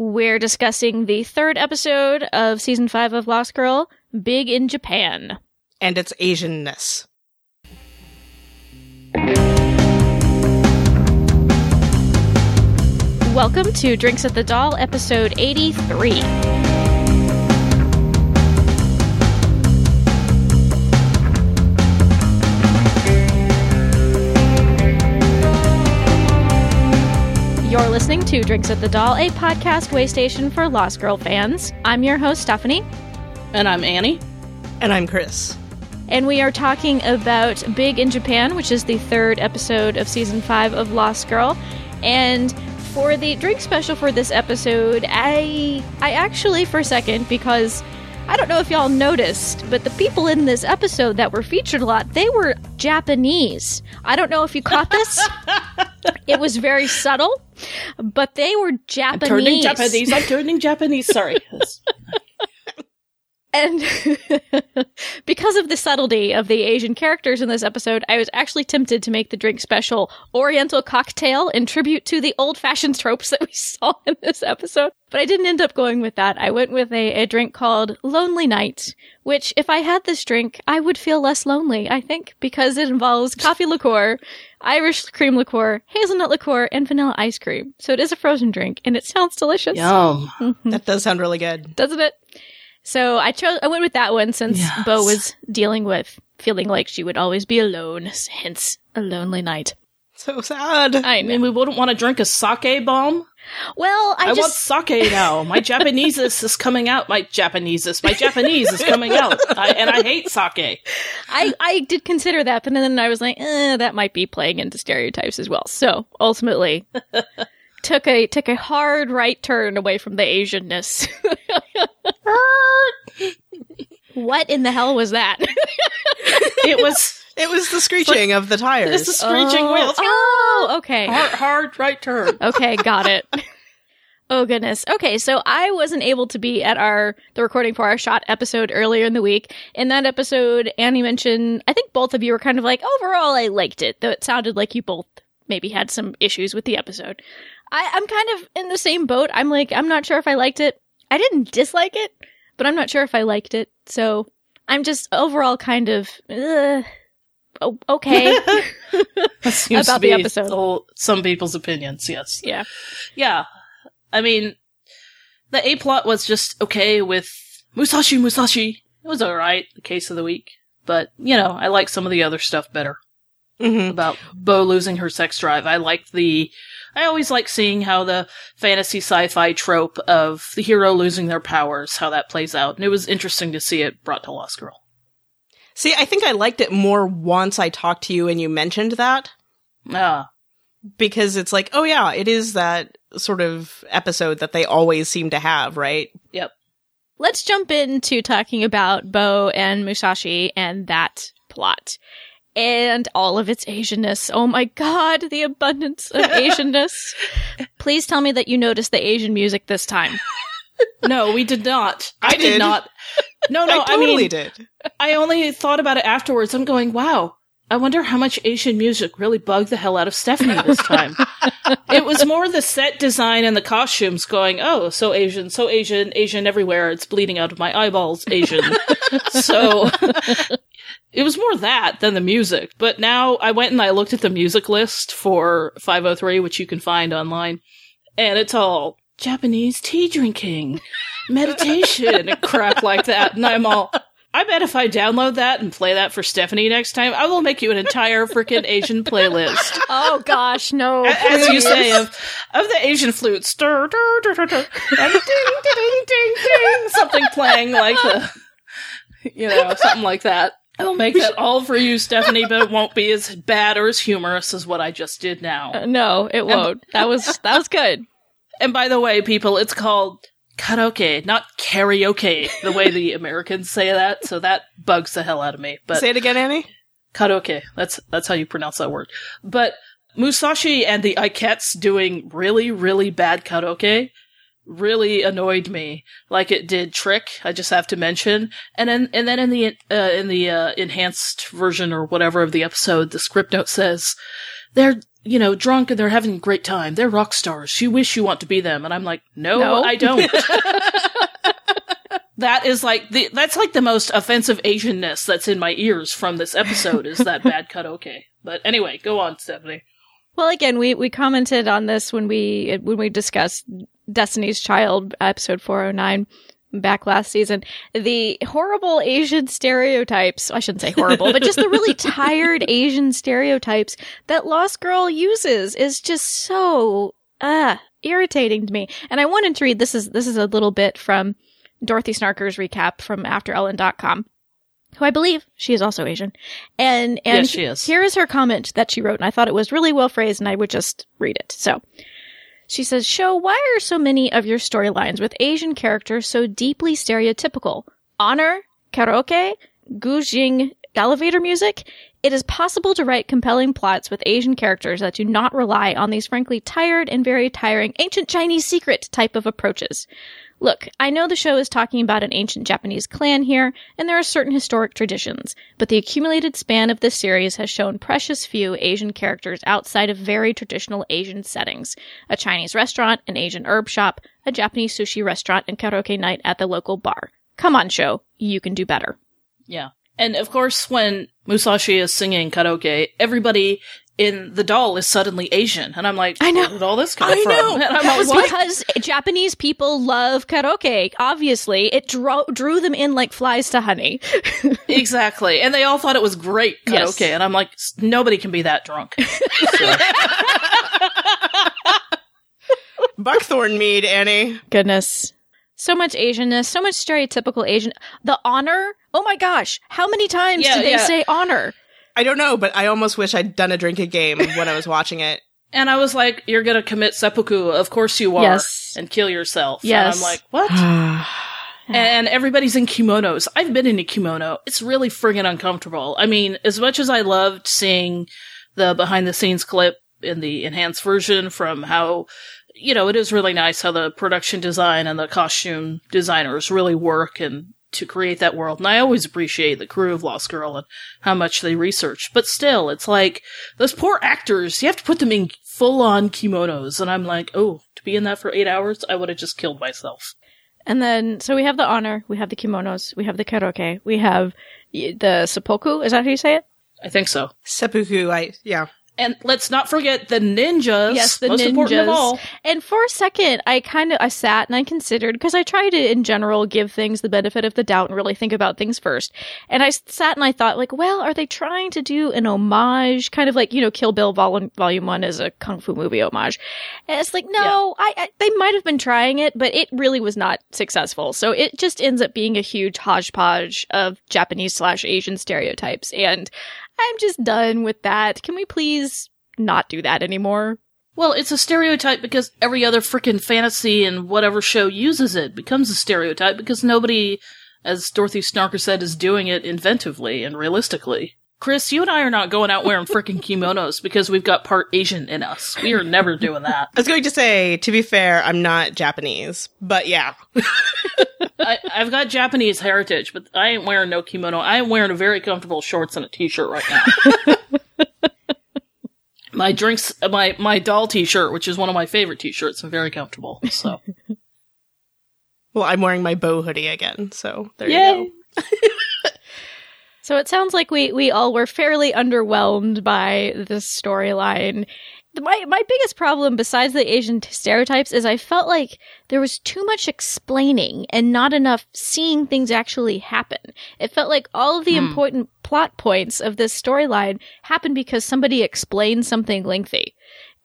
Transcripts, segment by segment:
We're discussing the third episode of season five of Lost Girl, Big in Japan. And its Asianness. Welcome to Drinks at the Dal, episode 83. You're listening to Drinks at the Dal, a podcast way station for Lost Girl fans. I'm your host, Stephanie, And I'm Annie. And I'm Chris. and we are talking about Big in Japan, which is the third episode of season five of Lost Girl. And for the drink special for this episode, I I actually for a second because I don't know if y'all noticed, but the people in this episode that were featured a lot, they were Japanese. I don't know if you caught this. it was very subtle, but they were Japanese. Turning Japanese. I'm turning Japanese. Sorry. And because of the subtlety of the Asian characters in this episode, I was actually tempted to make the drink special Oriental cocktail in tribute to the old fashioned tropes that we saw in this episode. But I didn't end up going with that. I went with a, a drink called Lonely Night, which if I had this drink, I would feel less lonely, I think, because it involves coffee liqueur, Irish cream liqueur, hazelnut liqueur, and vanilla ice cream. So it is a frozen drink, and it sounds delicious. Yum. Mm-hmm. That does sound really good. doesn't it? So I chose. I went with that one since Yes. Bo was dealing with feeling like she would always be alone, hence a lonely night. So sad. I I mean, we wouldn't want to drink a sake bomb. Well, I, I, just want sake now. My Japanese is coming out. My Japanese is my Japanese is coming out, I, and I hate sake. I I did consider that, but then I was like, eh, that might be playing into stereotypes as well. So ultimately, took a took a hard right turn away from the Asianness. what in the hell was that? It was It was the screeching of the tires. this is screeching oh, wheels. Oh, okay. Hard, hard right turn. Okay, got it. Oh goodness. Okay, so I wasn't able to be at our the recording for our shot episode earlier in the week. In that episode, Annie mentioned I think both of you were kind of like, overall I liked it, though it sounded like you both maybe had some issues with the episode. I, I'm kind of in the same boat. I'm like, I'm not sure if I liked it. I didn't dislike it, but I'm not sure if I liked it. So I'm just overall kind of uh, o- okay. About the episode. some people's opinions. Yes. yeah. Yeah. I mean, the A plot was just okay with Musashi Musashi. It was alright, the case of the week. But, you know, I like some of the other stuff better Mhm. about Bo losing her sex drive. I like the, I always like seeing how the fantasy sci-fi trope of the hero losing their powers, how that plays out. And it was interesting to see it brought to Lost Girl. See, I think I liked it more once I talked to you and you mentioned that Ah, because it's like, oh yeah, it is that sort of episode that they always seem to have, right? yep. Let's jump into talking about Bo and Musashi and that plot. And all of its Asianness. Oh my god, the abundance of Asianness. Please tell me that you noticed the Asian music this time. No, we did not. I, did. did. not. No, no, I totally mean, did. I only thought about it afterwards. I'm going, wow. I wonder how much Asian music really bugged the hell out of Stephanie this time. it was more the set design and the costumes going, oh, so Asian, so Asian, Asian everywhere. It's bleeding out of my eyeballs, Asian. so it was more that than the music. But now I went and I looked at the music list for 503, which you can find online, and it's all Japanese tea drinking, meditation, crap like that. And I'm all, I bet if I download that and play that for Stephanie next time, I will make you an entire freaking Asian playlist. Oh gosh, no. As you say, of of the Asian flute, stir, dur, dur, dur, dur, and ding, ding, ding, ding, ding, something playing like the, you know, something like that. I'll make that all for you, Stephanie, but it won't be as bad or as humorous as what I just did now. Uh, no, it won't. That was that was good. And by the way, people, it's called karaoke, not karaoke, the way the Americans say that. So that bugs the hell out of me. But Say it again, Annie. karaoke, that's that's how you pronounce that word. But Musashi and the Ikets doing really, really bad karaoke really annoyed me, like it did Trick. I just have to mention, and then and then in the uh, in the uh, enhanced version or whatever of the episode, the script note says they're you know, drunk and they're having a great time. They're rock stars. You wish you want to be them. And I'm like, no, No. I don't. that is like the, that's like the most offensive Asianness that's in my ears from this episode is that bad cut okay. But anyway, go on, Stephanie. Well, again, we, we commented on this when we when we discussed Destiny's Child episode 409 back last season. The horrible Asian stereotypes, I shouldn't say horrible, but just the really tired Asian stereotypes that Lost Girl uses is just so uh irritating to me. And I wanted to read this is this is a little bit from Dorothy Snarker's recap from AfterEllen.com. Who I believe she is also Asian, and and Yes, she is. here is her comment that she wrote, and I thought it was really well phrased, and I would just read it. So, she says, Show, why are so many of your storylines with Asian characters so deeply stereotypical? Honor, karaoke, gujing, elevator music? It is possible to write compelling plots with Asian characters that do not rely on these frankly tired and very tiring ancient Chinese secret type of approaches. Look, I know the show is talking about an ancient Japanese clan here, and there are certain historic traditions, but the accumulated span of this series has shown precious few Asian characters outside of very traditional Asian settings. A Chinese restaurant, an Asian herb shop, a Japanese sushi restaurant, and karaoke night at the local bar. Come on, show. You can do better. Yeah. And of course, when Musashi is singing karaoke, everybody in the Dal is suddenly Asian. And I'm like, I know. where did all this come I from? know. And I'm That like, was what? because Japanese people love karaoke. Obviously, it drew drew them in like flies to honey. Exactly. And they all thought it was great karaoke. Yes. And I'm like, "S- nobody can be that drunk. Buckthorn mead, Annie. Goodness. So much Asianness, so much stereotypical Asian. The honor. Oh my gosh. How many times Yeah, did they yeah. say honor? I don't know, but I almost wish I'd done a drink a game when I was watching it. and I was like, you're going to commit seppuku. Of course you are. Yes. And kill yourself. Yes. And I'm like, what? and everybody's in kimonos. I've been in a kimono. It's really friggin' uncomfortable. I mean, as much as I loved seeing the behind the scenes clip in the enhanced version from how, you know, it is really nice how the production design and the costume designers really work and to create that world. And I always appreciate the crew of Lost Girl and how much they research. But still, it's like those poor actors, you have to put them in full on kimonos. And I'm like, oh, to be in that for eight hours, I would have just killed myself. And then, so we have the honor, we have the kimonos, we have the karaoke, we have the seppuku. Is that how you say it? I think so. Seppuku, I yeah. And let's not forget the ninjas. Yes, the most ninjas. important of all. And for a second, I kind of I sat and I considered because I try to, in general, give things the benefit of the doubt and really think about things first. And I sat and I thought, like, well, are they trying to do an homage, kind of like you know, Kill Bill Vol- Volume One is a kung fu movie homage? And it's like, no, I, I they might have been trying it, but it really was not successful. So it just ends up being a huge hodgepodge of Japanese slash Asian stereotypes, and I'm just done with that. Can we please not do that anymore? Well, it's a stereotype because every other freaking fantasy and whatever show uses it becomes a stereotype because nobody, as Dorothy Snarker said, is doing it inventively and realistically. Chris, you and I are not going out wearing freaking kimonos because we've got part Asian in us. We are never doing that. I was going to say, to be fair, I'm not Japanese, but yeah. I, I've got Japanese heritage, but I ain't wearing no kimono. I am wearing a very comfortable shorts and a t-shirt right now. my drinks, my my Dal t-shirt, which is one of my favorite t-shirts, and very comfortable. So, Well, I'm wearing my bow hoodie again, so there Yay. you go. So it sounds like we we all were fairly underwhelmed by this storyline. My my biggest problem besides the Asian stereotypes is I felt like there was too much explaining and not enough seeing things actually happen. It felt like all of the important plot points of this storyline happened because somebody explained something lengthy.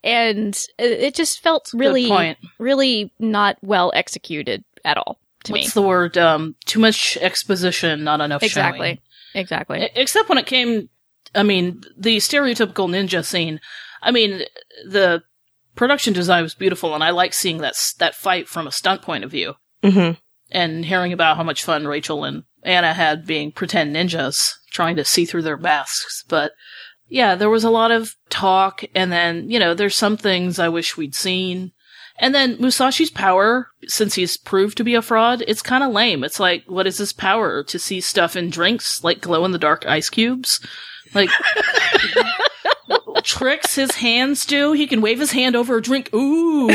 And it, just felt really really not well executed at all to me. what's the word? Um, too much exposition, not enough Exactly. showing. Exactly. Except when it came, I mean, the stereotypical ninja scene. I mean, the production design was beautiful, and I like seeing that that fight from a stunt point of view, Mm-hmm. and hearing about how much fun Rachel and Anna had being pretend ninjas, trying to see through their masks. But yeah, there was a lot of talk, and then you know, there's some things I wish we'd seen. And then Musashi's power, since he's proved to be a fraud, it's kind of lame. It's like, what is his power? To see stuff in drinks, like glow in the dark ice cubes? Like, tricks his hands do. He can wave his hand over a drink. Ooh,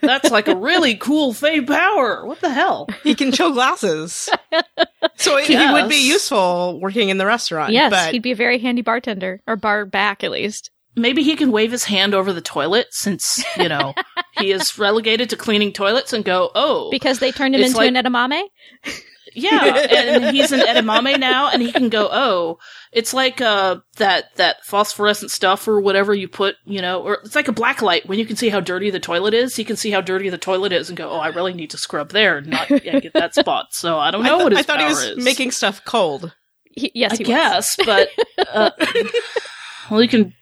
that's like a really cool Fae power. What the hell? He can chill glasses. So he would be useful working in the restaurant. yes, but he'd be a very handy bartender or bar back at least. Maybe he can wave his hand over the toilet since, you know, he is relegated to cleaning toilets and go, oh, Because they turned him into like- an edamame. yeah. And he's an edamame now and he can go, oh, it's like, uh, that, that phosphorescent stuff or whatever you put, you know, or it's like a black light when you can see how dirty the toilet is. He can see how dirty the toilet is and go, oh, I really need to scrub there and not yeah, get that spot. So I don't I, know th- what his I thought he was is. making stuff cold. He, yes, I he was. guess, but uh, well, you can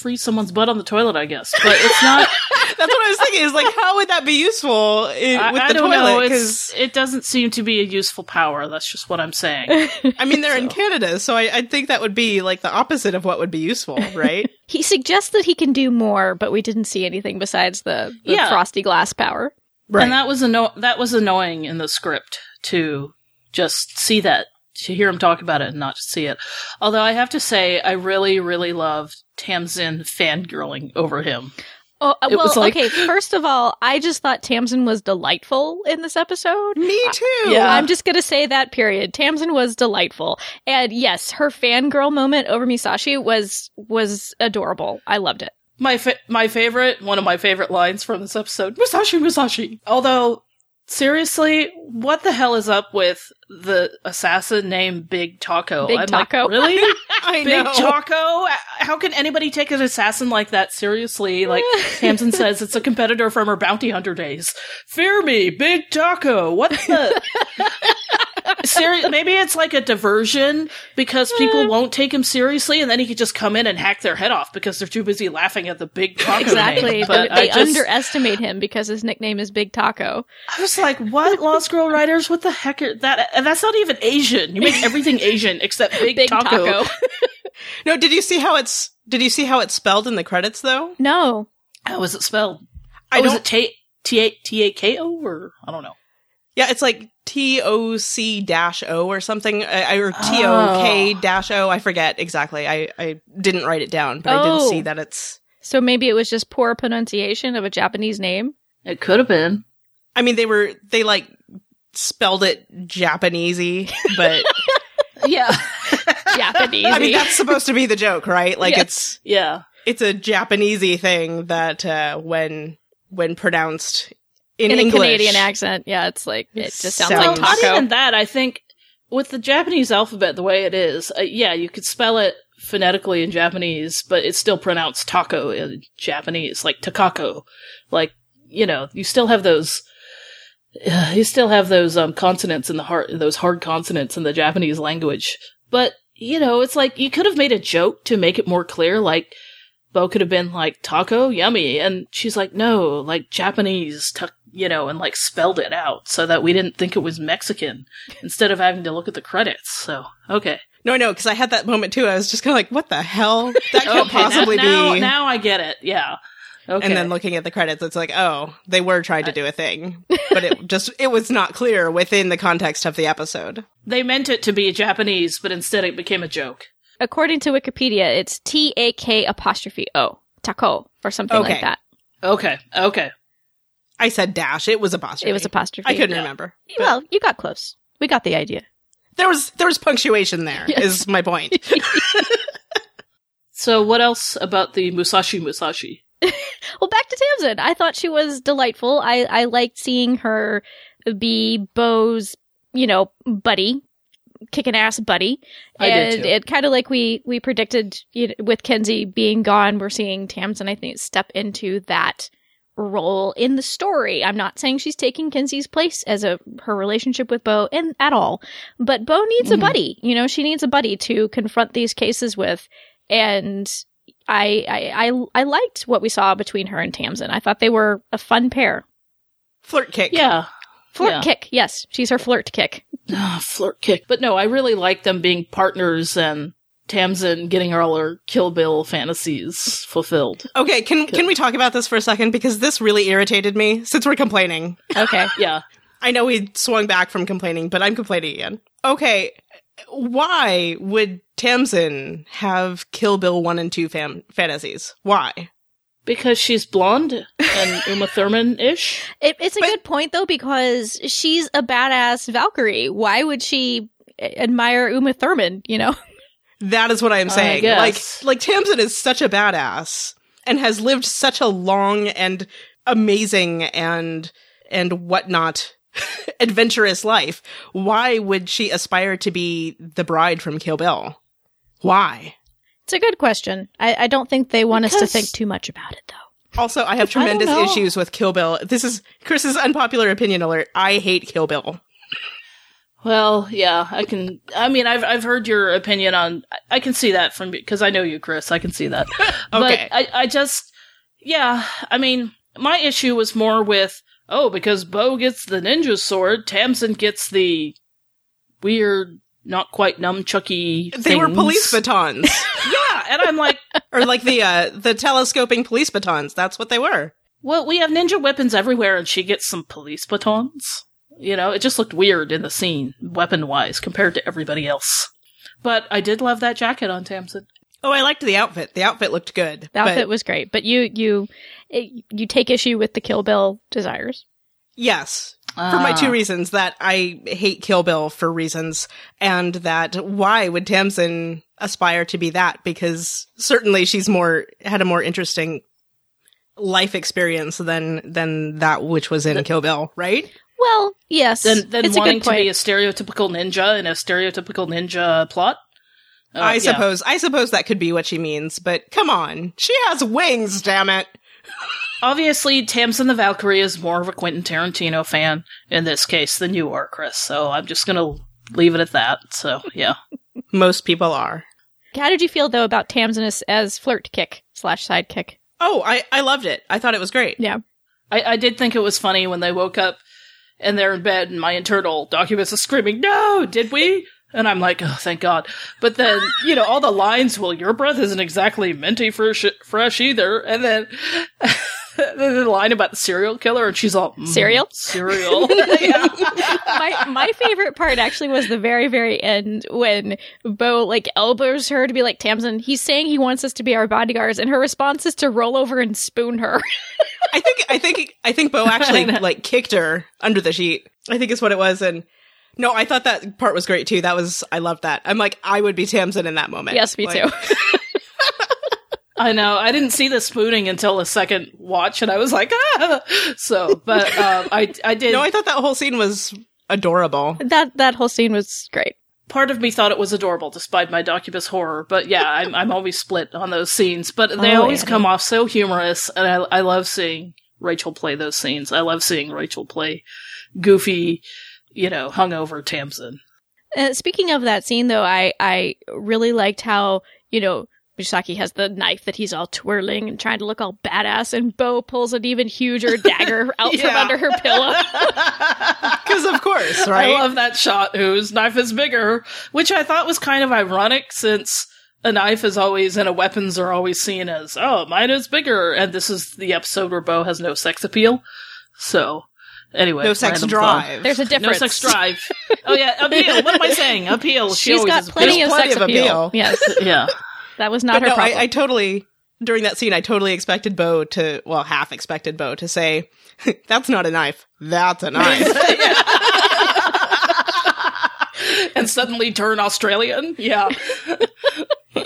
freeze someone's butt on the toilet, I guess. But it's not. That's what I was thinking. Is like, how would that be useful in, I, with I the don't know. toilet? It's, it doesn't seem to be a useful power. That's just what I'm saying. I mean, they're in Canada, so I, I think that would be like the opposite of what would be useful, right? He suggests that he can do more, but we didn't see anything besides the, the Yeah. frosty glass power. right. And that was anno- that was annoying in the script to just see that to hear him talk about it and not to see it. Although I have to say, I really, really loved Tamsin fangirling over him. Oh, uh, It well, like- okay. First of all, I just thought Tamsin was delightful in this episode. Me too. Yeah. I'm just gonna say that. Period. Tamsin was delightful, and yes, her fangirl moment over Musashi was was adorable. I loved it. My fa- my favorite, one of my favorite lines from this episode, Musashi Musashi. Although, seriously, what the hell is up with the assassin named Big Taco? Big I'm Taco. Like, really? Big know. Taco? How can anybody take an assassin like that seriously? Like Tamsin says, it's a competitor from her bounty hunter days. Fear me, Big Taco. What the? Seri- maybe it's like a diversion because people won't take him seriously, and then he could just come in and hack their head off because they're too busy laughing at the big taco. Exactly. name. they But I they just, underestimate him because his nickname is Big Taco. I was like, "What, Lost Girl writers? What the heck are that? And that's not even Asian. You make everything Asian except big, Big taco. Taco. No, did you see how it's? Did you see how it's spelled in the credits though? no. How is it spelled? I oh, don't. it T T A T A K O or I don't know. Yeah, it's like T O C dash O or something, I, or T O K dash O. I forget exactly. I I didn't write it down, but I did Oh. see that it's. So maybe it was just poor pronunciation of a Japanese name. It could have been. I mean, they were they like spelled it Japanesey, but Yeah. Japanese. I mean that's supposed to be the joke, right? Like Yes. it's Yeah. it's a Japanesey thing that uh, when when pronounced in, in English, a Canadian accent. Yeah, it's like it just sounds Sounds- like Well, not taco. even that. I think with the Japanese alphabet the way it is, uh, yeah, you could spell it phonetically in Japanese, but it's still pronounced taco in Japanese, like takako. Like you know, you still have those. Uh, you still have those um, consonants in the hard, those hard consonants in the Japanese language. But you know, it's like you could have made a joke to make it more clear, like. Bo could have been like taco, yummy, and she's like, no, like Japanese, ta- you know, and like spelled it out so that we didn't think it was Mexican instead of having to look at the credits. So okay, No, no, because I had that moment too. I was just kind of like, "What the hell? That can't okay, possibly now, be." Now, now I get it. Yeah. Okay. And then looking at the credits, it's like, "Oh, they were trying to do a thing, but it just it was not clear within the context of the episode." they meant it to be Japanese, but instead it became a joke. According to Wikipedia, it's T A K apostrophe O. Taco or something Okay. like that. Okay. Okay. I said dash. It was apostrophe. It was apostrophe. I couldn't yeah. remember. But Well, you got close. We got the idea. there was there was punctuation there. Is Yes. my point. So what else about the Musashi Musashi? Well, back to Tamsin. I thought she was delightful. I, I liked seeing her be Bo's, you know, buddy, kicking ass buddy. I did and too. it kind of like we we predicted you know, with Kenzie being gone, we're seeing Tamsin. I think step into that role in the story. I'm not saying she's taking Kenzie's place as a her relationship with Bo and at all, but Bo needs Mhm. a buddy. You know, she needs a buddy to confront these cases with, and. I, I I I liked what we saw between her and Tamsin. I thought they were a fun pair. Flirt kick. Yeah. Flirt Yeah. kick, yes, she's her flirt kick. Ah, flirt kick. But no, I really like them being partners and Tamsin getting all her Kill Bill fantasies fulfilled. Okay, can can we talk about this for a second because this really irritated me since we're complaining. Okay, Yeah. I know we swung back from complaining, but I'm complaining again. Okay, why would Tamsin have Kill Bill 1 and 2 fam- fantasies? Why? Because she's blonde and Uma Thurman ish. It, it's a But- good point though because she's a badass Valkyrie. Why would she eh, admire Uma Thurman? You know, That is what I'm saying. guess. Like, like Tamsin is such a badass and has lived such a long and amazing and, and whatnot adventurous life. Why would she aspire to be the bride from Kill Bill? Why? it's a good question. I, I don't think they want us to think too much about it though. Also, I have tremendous know. issues with Kill Bill. This is Chris's unpopular opinion alert. I hate Kill Bill. Well, yeah, I can. I mean, I've I've heard your opinion on. I- can see that from because I know you, Chris. I can see that. Okay. But I, I just, yeah. I mean, my issue was more with oh, because Bo gets the ninja sword, Tamsin gets the weird, not quite nunchucky. They were police batons. Yeah, and I'm like, or like the uh the telescoping police batons. That's what they were. well, we have ninja weapons everywhere, and she gets some police batons. You know, it just looked weird in the scene, weapon wise, compared to everybody else. But I did love that jacket on Tamsin. Oh, I liked the outfit. The outfit looked good. The outfit but was great, but you you it, you take issue with the Kill Bill desires. yes, for my Ah. two reasons that I hate Kill Bill for reasons, and that why would Tamsin aspire to be that? Because certainly she's more had a more interesting life experience than than that which was in Kill Bill, right? Well, yes, than, than it's a wanting good to be a stereotypical ninja in a stereotypical ninja plot. Uh, I yeah. suppose I suppose that could be what she means, but come on, she has wings, damn it. Obviously, Tamsin the Valkyrie is more of a Quentin Tarantino fan in this case than you are, Chris. So I'm just gonna leave it at that. So yeah, Most people are. How did you feel though about Tamsin as, as flirt kick slash sidekick? Oh, I I loved it. I thought it was great. Yeah, I, I did think it was funny when they woke up and they're in bed and my internal documents are screaming, "No, did we?" And I'm like, "Oh, thank God!" But then you know all the lines. Well, your breath isn't exactly minty fresh, fresh either. And then. The line about the serial killer, and she's all "Mm, Cereal? cereal. my my favorite part actually was the very very end when Bo like elbows her to be like Tamsin. He's saying he wants us to be our bodyguards, and her response is to roll over and spoon her. I think I think I think Bo actually like kicked her under the sheet. I think is what it was and no, I thought that part was great too. That was I loved that. I'm like I would be Tamsin in that moment. yes, me Like, too. I know. I didn't see the spooning until the second watch, and I was like, ah. So, but um, I, I did. No, I thought that whole scene was adorable. that that whole scene was great. part of me thought it was adorable, despite my Doccubus horror. But yeah, I'm, I'm always split on those scenes. But they Oh, always Annie. come off so humorous, and I, I love seeing Rachel play those scenes. I love seeing Rachel play goofy, you know, hungover Tamsin. Uh, speaking of that scene, though, I I really liked how you know Misaki has the knife that he's all twirling and trying to look all badass, and Bo pulls an even huger dagger out from under her pillow. Because of course, right? I love that shot. Whose knife is bigger? Which I thought was kind of ironic, since a knife is always and a weapons are always seen as oh mine is bigger, and this is the episode where Bo has no sex appeal. So anyway, no sex drive. thought. There's a difference No sex drive. oh yeah, appeal. What am I saying? Appeal. She She's always got plenty appeal. of Plenty sex of appeal. appeal. Yes, Yeah. That was not but her no, problem. I, I totally during that scene I totally expected Bo to well, half expected Bo to say, That's not a knife. That's a knife. and suddenly turn Australian. Yeah.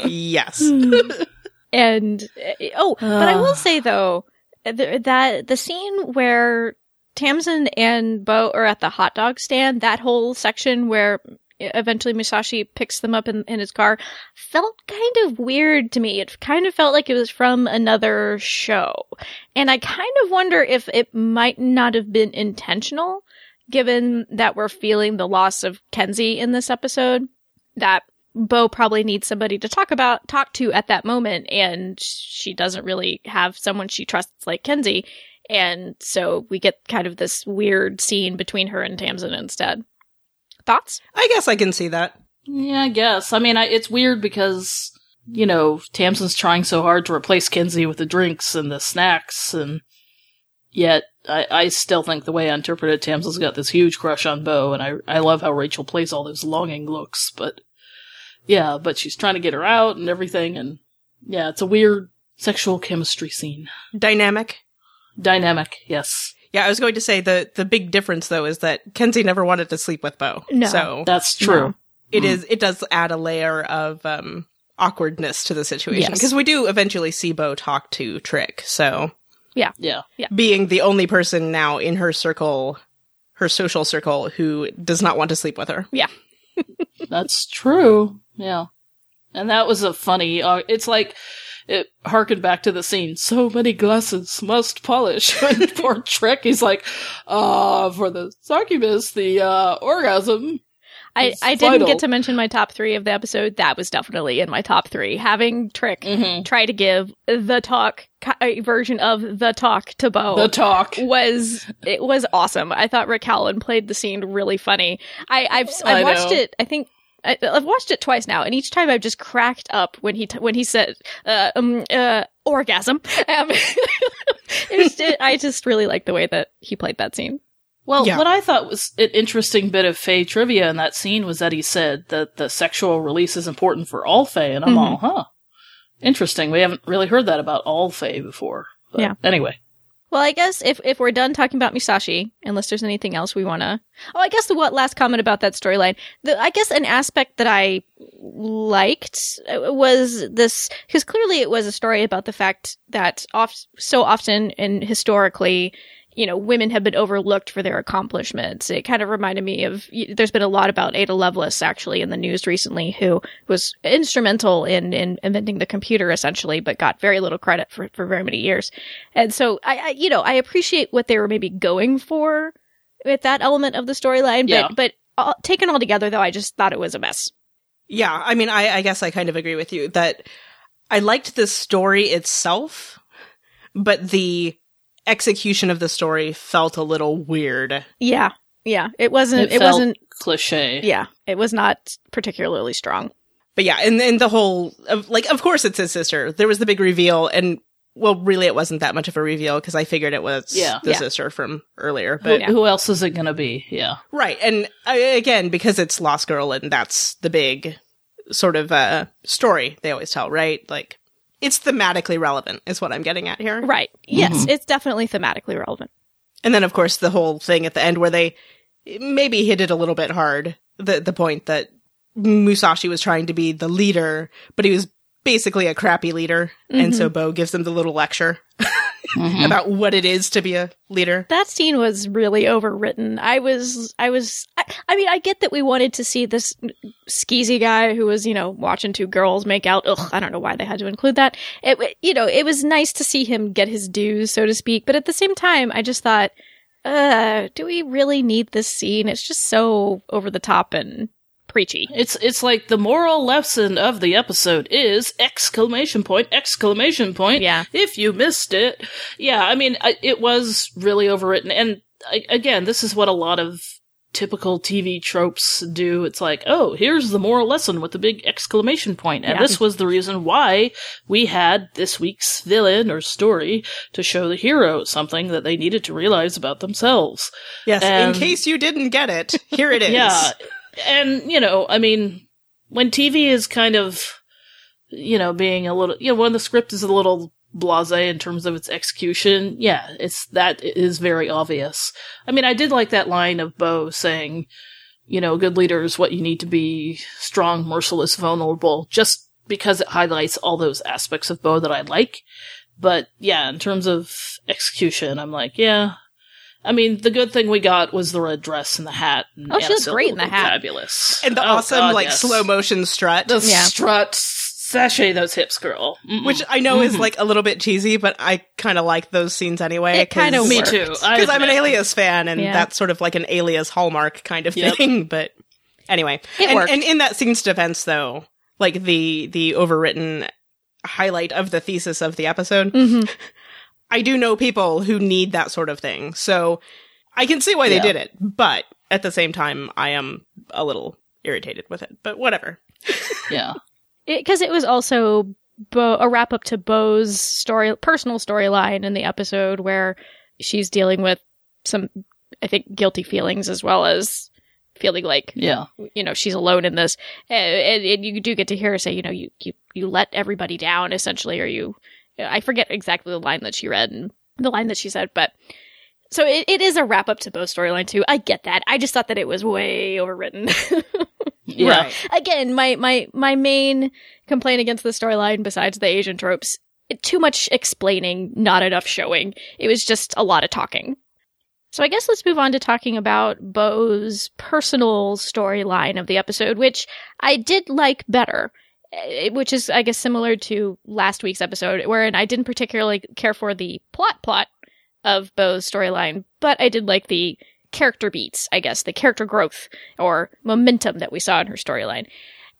yes. and oh, but I will say though that the scene where Tamsin and Bo are at the hot dog stand, that whole section where eventually Musashi picks them up in, in his car, felt kind of weird to me. It kind of felt like it was from another show, and I kind of wonder if it might not have been intentional, given that we're feeling the loss of Kenzie in this episode. That Bo probably needs somebody to talk about, talk to at that moment, and she doesn't really have someone she trusts like Kenzie. And so we get kind of this weird scene between her and Tamsin instead. Thoughts? I guess I can see that. Yeah, I guess. I mean, I, it's weird because, you know, Tamsin's trying so hard to replace Kenzie with the drinks and the snacks and, Yet, I, I still think the way I interpreted Tamsin's got this huge crush on Bo, and I, I love how Rachel plays all those longing looks, but yeah, but she's trying to get her out and everything, and yeah, it's a weird sexual chemistry scene. Dynamic. Dynamic, yes. Yeah, I was going to say the the big difference though is that Kenzie never wanted to sleep with Bo. No. So That's true. No. it is it does add a layer of um awkwardness to the situation Yes. because we do eventually see Bo talk to Trick. So Yeah. being the only person now in her circle, her social circle, who does not want to sleep with her. Yeah, that's true. Yeah. And that was a funny, uh, it's like, it harkened back to the scene. So many glasses must polish. When poor Trick, he's like, uh, for the succubus, the, uh, orgasm. I, I didn't get to mention my top three of the episode. That was definitely in my top three. Having Trick Mm-hmm. try to give the talk version of the talk to Bo The talk. was it was awesome. I thought Rick Howland played the scene really funny. I, I've I've I watched know. it. I think. I, I've watched it twice now, and each time I've just cracked up when he t- when he said uh, um uh orgasm. Um, it's just, I just really like the way that he played that scene. Well, Yeah. what I thought was an interesting bit of Fae trivia in that scene was that he said that the sexual release is important for all Fae, and I'm all, huh. Interesting. We haven't really heard that about all Fae before. But Yeah. Anyway. Well, I guess if if we're done talking about Musashi, unless there's anything else we want to. Oh, I guess the what last comment about that storyline. The I guess an aspect that I liked uh, was this because clearly it was a story about the fact that oft so often and historically. You know, women have been overlooked for their accomplishments. It kind of reminded me of. There's been a lot about Ada Lovelace actually in the news recently, who was instrumental in in inventing the computer essentially, but got very little credit for for very many years. And so I, I you know, I appreciate what they were maybe going for with that element of the storyline, Yeah. but but all, taken all together though, I just thought it was a mess. Yeah, I mean, I, I guess I kind of agree with you that I liked the story itself, but the execution of the story felt a little weird. Yeah. Yeah. It wasn't It it, felt- wasn't Cliche. yeah. It was not particularly strong. But yeah, and then the whole of like, of course, it's his sister. There was the big reveal, and well, really, it wasn't that much of a reveal because I figured it was Yeah. the Yeah. sister from earlier. But who else is it going to be? Yeah. right, and I, again, because it's Lost Girl, and that's the big sort of uh story they always tell, right? Like, it's thematically relevant, is what I'm getting at here. Right. Yes, mm-hmm. it's definitely thematically relevant. And then, of course, the whole thing at the end where they maybe hit it a little bit hard. The the point that Musashi was trying to be the leader, but he was basically a crappy leader, and so mm-hmm. Bo gives them the little lecture Mhm. about what it is to be a leader. That scene was really overwritten. I was, I was, I, I mean, I get that we wanted to see this skeezy guy who was, you know, watching two girls make out. Ugh, I don't know why they had to include that. It, you know, it was nice to see him get his dues, so to speak. But at the same time, I just thought, uh, do we really need this scene? It's just so over the top and preachy. It's it's like the moral lesson of the episode is exclamation point exclamation point. Yeah. If you missed it, yeah. I mean, I, it was really overwritten, and I, again, this is what a lot of typical TV tropes do. It's like, oh, here's the moral lesson with the big exclamation point, and Yeah. this was the reason why we had this week's villain or story to show the hero something that they needed to realize about themselves. Yes, Um, in case you didn't get it, here it is. Yeah. And, you know, I mean, when TV is kind of, you know, being a little, you know, when the script is a little blase in terms of its execution, yeah, it's, that is very obvious. I mean, I did like that line of Bo saying, you know, good leader is what you need to be strong, merciless, vulnerable, just because it highlights all those aspects of Bo that I like. But yeah, in terms of execution, I'm like, yeah. I mean, the good thing we got was the red dress and the hat. And Oh, she looks great in the hat. Fabulous. And the Oh, awesome, God, like, yes. slow motion strut. The Yeah. strut, sashay those hips, girl. Mm-mm. which I know is Mhm. like a little bit cheesy, but I kind of like those scenes anyway. It kinda cause- me worked. too. Because I'm an. Alias fan, and Yeah. that's sort of like an Alias hallmark kind of Yep. thing. But anyway, It and, worked. and in that scene's defense, though, like the the overwritten highlight of the thesis of the episode, hmm I do know people who need that sort of thing, so I can see why they Yeah. did it. But at the same time, I am a little irritated with it. But whatever. Yeah. because it, was also Bo, a wrap up to Bo's story, personal storyline in the episode where she's dealing with some, I think, guilty feelings as well as feeling like Yeah. you know she's alone in this and, and, and you do get to hear her say you know you, you you let everybody down essentially or you i forget exactly the line that she read and the line that she said but so it, it is a wrap up to Bo's storyline too i get that i just thought that it was way overwritten Yeah. Right. again my my my main complaint against the storyline besides the asian tropes it, too much explaining not enough showing it was just a lot of talking so I guess let's move on to talking about Bo's personal storyline of the episode, which I did like better. Eh, Which is, I guess, similar to last week's episode, wherein I didn't particularly care for the plot plot of Bo's storyline, but I did like the character beats, I guess, the character growth or momentum that we saw in her storyline.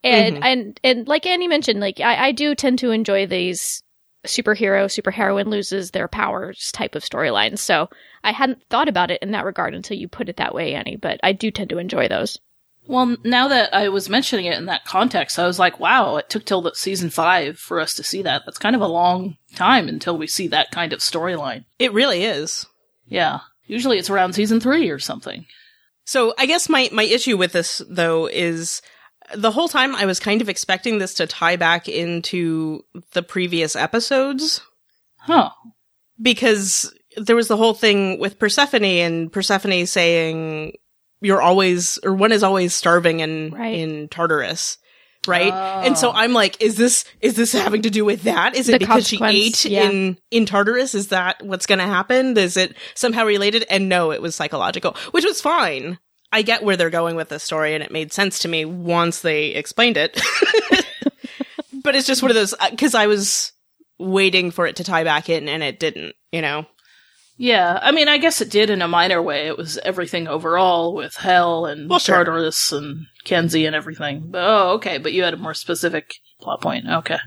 And Mhm. and and like Annie mentioned, like I, I do tend to enjoy these superhero, superheroine loses their powers type of storylines. So I hadn't thought about it in that regard until you put it that way, Annie, but I do tend to enjoy those. Well, now that I was mentioning it in that context, I was like, wow, it took till the season five for us to see that. That's kind of a long time until we see that kind of storyline. It really is. Yeah. Usually it's around season three or something. So I guess my my issue with this though is the whole time I was kind of expecting this to tie back into the previous episodes Huh. because there was the whole thing with Persephone and Persephone saying you're always or one is always starving in Right. in Tartarus. Right? Oh. And so oh. I'm like, is this is this having to do with that? Is it The because she ate yeah. in in Tartarus? Is that what's gonna happen? Is it somehow related? And no, it was psychological, which was fine. I get where they're going with this story, and it made sense to me once they explained it. but it's just one of those uh, because I was waiting for it to tie back in, and it didn't. You know? Yeah. I mean, I guess it did in a minor way. It was everything overall with Hell and Well, sure. Tartarus and Kenzie and everything. But, oh, okay. But you had a more specific plot point. Okay.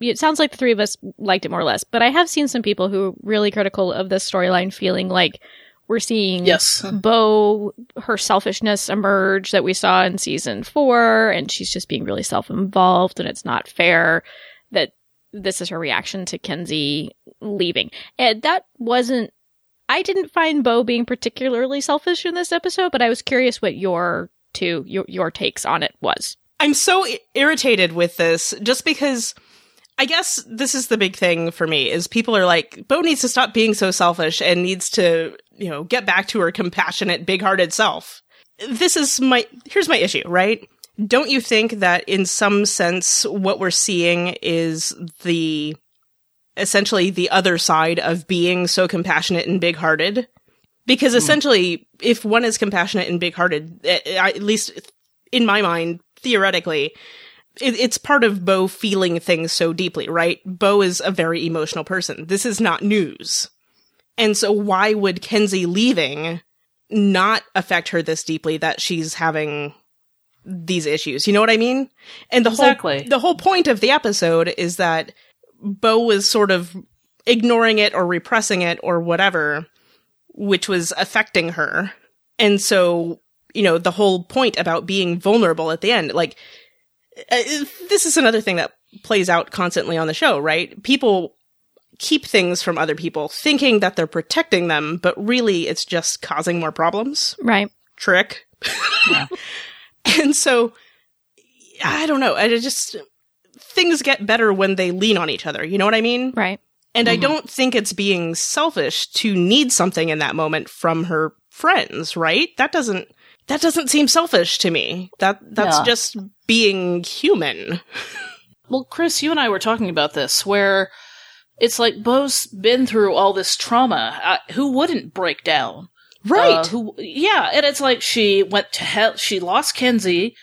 It sounds like the three of us liked it more or less, but I have seen some people who are really critical of this storyline feeling like we're seeing Yes. Bo, her selfishness emerge that we saw in season four, and she's just being really self involved, and it's not fair that this is her reaction to Kenzie leaving. And that wasn't, I didn't find Bo being particularly selfish in this episode, but I was curious what your two, your, your takes on it was. I'm so irritated with this just because I guess this is the big thing for me is people are like, Bo needs to stop being so selfish and needs to, you know, get back to her compassionate, big-hearted self. This is my, here's my issue, right? Don't you think that in some sense what we're seeing is the, essentially the other side of being so compassionate and big-hearted? Because essentially, if one is compassionate and big-hearted, eh, eh, at least in my mind, theoretically, it's part of Bo feeling things so deeply, right? Bo is a very emotional person. This is not news. And so why would Kenzie leaving not affect her this deeply that she's having these issues? You know what I mean? And the Exactly. whole the whole point of the episode is that Bo was sort of ignoring it or repressing it or whatever, which was affecting her. And so, you know, the whole point about being vulnerable at the end, like, uh, this is another thing that plays out constantly on the show, right? People keep things from other people thinking that they're protecting them, but really it's just causing more problems. Right. Trick. Yeah. and so, I don't know. I just, things get better when they lean on each other. You know what I mean? Right. And I Mhm. don't think it's being selfish to need something in that moment from her friends, right? That doesn't that doesn't seem selfish to me. That that's Yeah. just being human. Well, Chris, you and I were talking about this, where it's like Bo's been through all this trauma. Uh, who wouldn't break down? Right. Uh, who? Yeah, and it's like she went to hell. She lost Kenzie,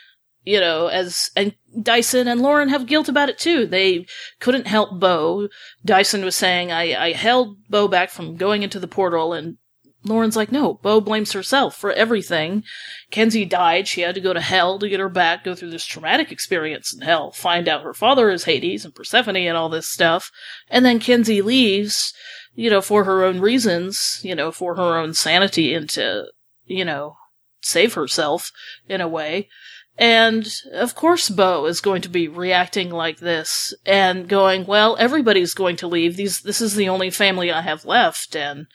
you know, as and Dyson and Lauren have guilt about it too. They couldn't help Bo. Dyson was saying, "I I held Bo back from going into the portal," and Lauren's like, "No, Bo blames herself for everything." Kenzie died. She had to go to hell to get her back. Go through this traumatic experience in hell. Find out her father is Hades and Persephone and all this stuff, and then Kenzie leaves you know, for her own reasons, you know, for her own sanity and to, you know, save herself in a way. And of course, Bo is going to be reacting like this and going, well, everybody's going to leave. These, this is the only family I have left. And,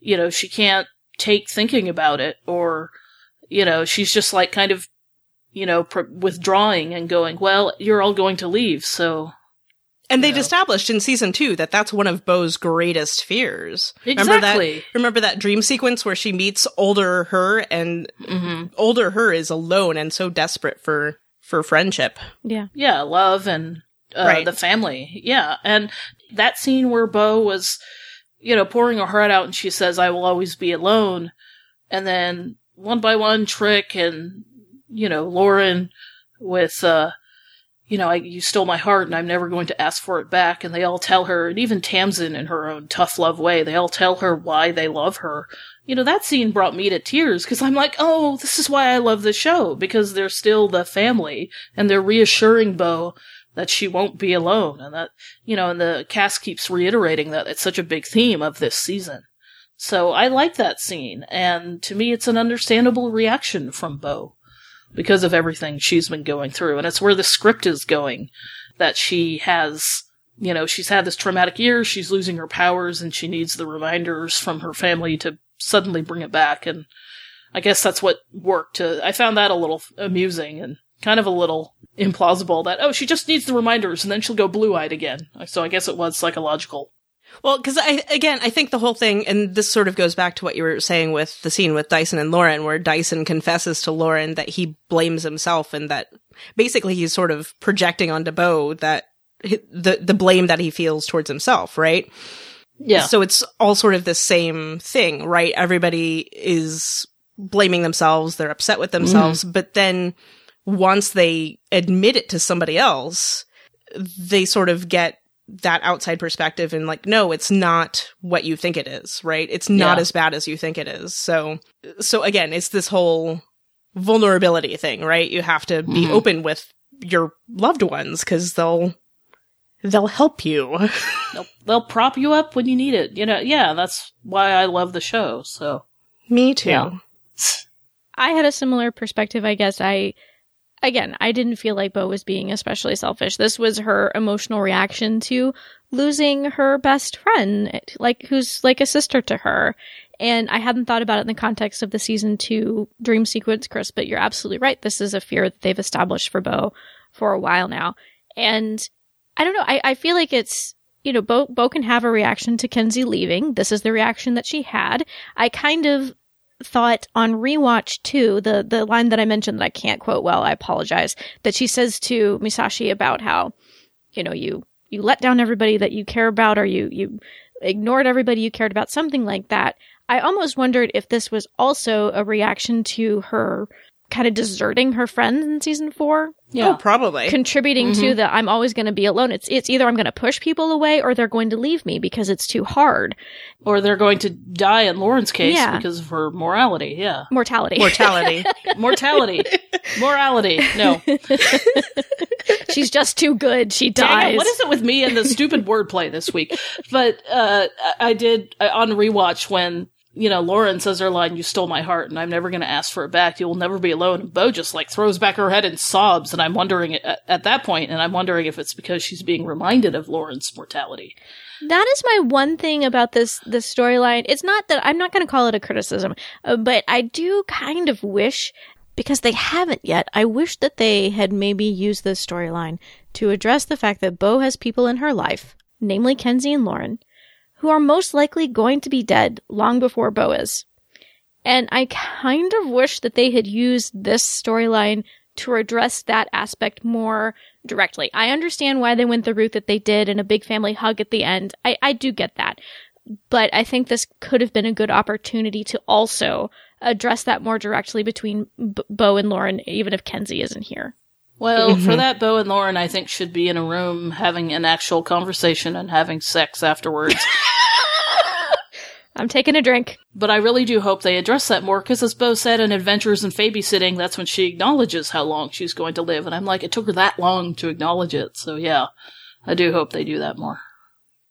you know, she can't take thinking about it or, you know, she's just like kind of, you know, pr- withdrawing and going, well, you're all going to leave. So And they'd No. established in season two that that's one of Bo's greatest fears. Remember Exactly. that? Remember that dream sequence where she meets older her, and hmm older her is alone and so desperate for for friendship. Yeah. yeah, love and uh, Right. the family. Yeah. And that scene where Bo was, you know, pouring her heart out and she says, I will always be alone. And then one by one, Trick and, you know, Lauren with, uh, you know, I, you stole my heart and I'm never going to ask for it back. And they all tell her, and even Tamsin in her own tough love way, they all tell her why they love her. You know, that scene brought me to tears because I'm like, oh, this is why I love the show because they're still the family and they're reassuring Bo that she won't be alone and that, you know, and the cast keeps reiterating that it's such a big theme of this season. So I like that scene and to me it's an understandable reaction from Bo because of everything she's been going through. And it's where the script is going that she has you know she's had this traumatic year she's losing her powers and she needs the reminders from her family to suddenly bring it back. And i guess that's what worked. To i found that a little amusing and kind of a little implausible that oh she just needs the reminders and then she'll go blue-eyed again. So i guess it was psychological Well, because I again, I think the whole thing, and this sort of goes back to what you were saying with the scene with Dyson and Lauren, where Dyson confesses to Lauren that he blames himself, and that basically he's sort of projecting onto Bo that the the blame that he feels towards himself, right? yeah So it's all sort of the same thing, right? Everybody is blaming themselves, they're upset with themselves, mm-hmm. but then once they admit it to somebody else, they sort of get that outside perspective and like, no, it's not what you think it is, right? It's not Yeah. as bad as you think it is. So, so again, it's this whole vulnerability thing, right? You have to be Mhm. open with your loved ones because they'll, they'll help you. they'll, they'll prop you up when you need it you know yeah that's why i love the show so Me too. Yeah. I had a similar perspective, I guess. I, again, I didn't feel like Bo was being especially selfish. This was her emotional reaction to losing her best friend, like, who's like a sister to her. And I hadn't thought about it in the context of the season two dream sequence, Chris, but you're absolutely right. This is a fear that they've established for Bo for a while now. And I don't know. I, I feel like it's, you know, Bo, Bo can have a reaction to Kenzie leaving. This is the reaction that she had. I kind of thought on rewatch too, the the line that I mentioned that I can't quote well, I apologize, that she says to Musashi about how, you know, you you let down everybody that you care about or you you ignored everybody you cared about, something like that. I almost wondered if this was also a reaction to her kind of deserting her friends in season four, yeah Oh, probably. contributing to the I'm always going to be alone. It's it's either I'm going to push people away or they're going to leave me because it's too hard. or they're going to die in Lauren's case Yeah. because of her morality. Yeah. Mortality. Mortality. Mortality. Morality. No. She's just too good. She Dang dies. it, what is it with me and the stupid wordplay this week? But uh, I- I did uh, on rewatch when you know Lauren says her line, "You stole my heart, and I'm never going to ask for it back. You will never be alone." And Bo just like throws back her head and sobs, and I'm wondering at, at that point, and I'm wondering if it's because she's being reminded of Lauren's mortality. That is my one thing about this this storyline. It's not that I'm not going to call it a criticism, uh, but I do kind of wish because they haven't yet. I wish that they had maybe used this storyline to address the fact that Bo has people in her life, namely Kenzie and Lauren, who are most likely going to be dead long before Bo is. And I kind of wish that they had used this storyline to address that aspect more directly. I understand why they went the route that they did and a big family hug at the end. I, I do get that. But I think this could have been a good opportunity to also address that more directly between B- Bo and Lauren, even if Kenzie isn't here. Well, mm-hmm. for that, Bo and Lauren, I think, should be in a room having an actual conversation and having sex afterwards. I'm taking a drink. But I really do hope they address that more because, as Bo said in Adventures in Babysitting, that's when she acknowledges how long she's going to live. And I'm like, it took her that long to acknowledge it. So, yeah, I do hope they do that more.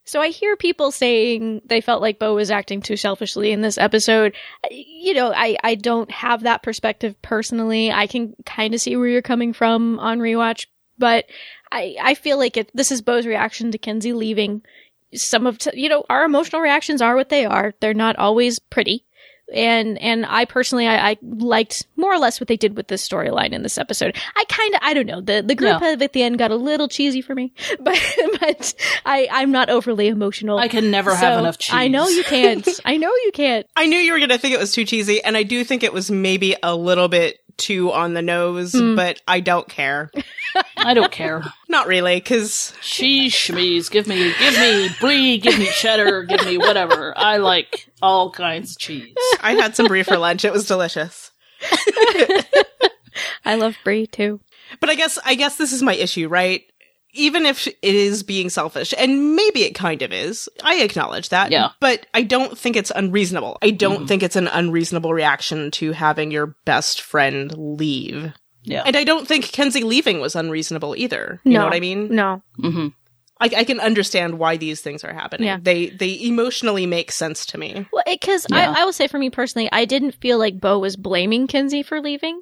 So I hear people saying they felt like Bo was acting too selfishly in this episode. You know, I, I don't have that perspective personally. I can kind of see where you're coming from on rewatch, but I, I feel like it, this is Bo's reaction to Kenzie leaving. Some of t- you know our emotional reactions are what they are. They're not always pretty. And and I personally I, I liked more or less what they did with this storyline in this episode. I kind of I don't know the the group Yeah. hug at the end got a little cheesy for me, but but I I'm not overly emotional. I can never have enough cheese. I know you can't. I know you can't. I knew you were going to think it was too cheesy, and I do think it was maybe a little bit too on the nose, hmm. but I don't care. I don't care. Not really, because Cheese, schmees. Give me, give me brie, give me cheddar, give me whatever. I like all kinds of cheese. I had some brie for lunch. It was delicious. I love Brie too. But I guess I guess this is my issue, right? Even if it is being selfish, and maybe it kind of is, I acknowledge that. Yeah. But I don't think it's unreasonable. I don't think it's an unreasonable reaction to having your best friend leave. Yeah. And I don't think Kenzie leaving was unreasonable either. You no, know what I mean? No. hmm I, I can understand why these things are happening. Yeah. They they emotionally make sense to me. Well, because Yeah. I, I will say for me personally, I didn't feel like Bo was blaming Kenzie for leaving.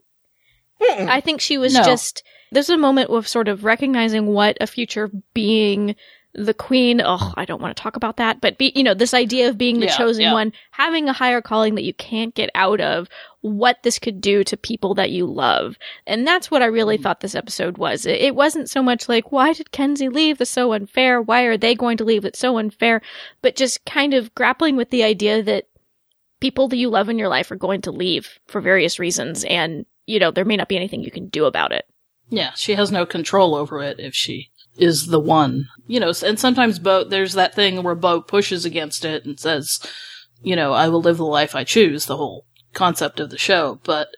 Mm-mm. I think she was No. just there's a moment of sort of recognizing what a future being the queen. Oh, I don't want to talk about that, but be, you know, this idea of being the Yeah, chosen yeah. one, having a higher calling that you can't get out of, what this could do to people that you love. And that's what I really thought this episode was. It, it wasn't so much like, why did Kenzie leave? That's so unfair. Why are they going to leave? That's so unfair. But just kind of grappling with the idea that people that you love in your life are going to leave for various reasons. And, you know, there may not be anything you can do about it. Yeah, she has no control over it if she is the one. You know, and sometimes Bo, there's that thing where Bo pushes against it and says, you know, I will live the life I choose, the whole concept of the show. But,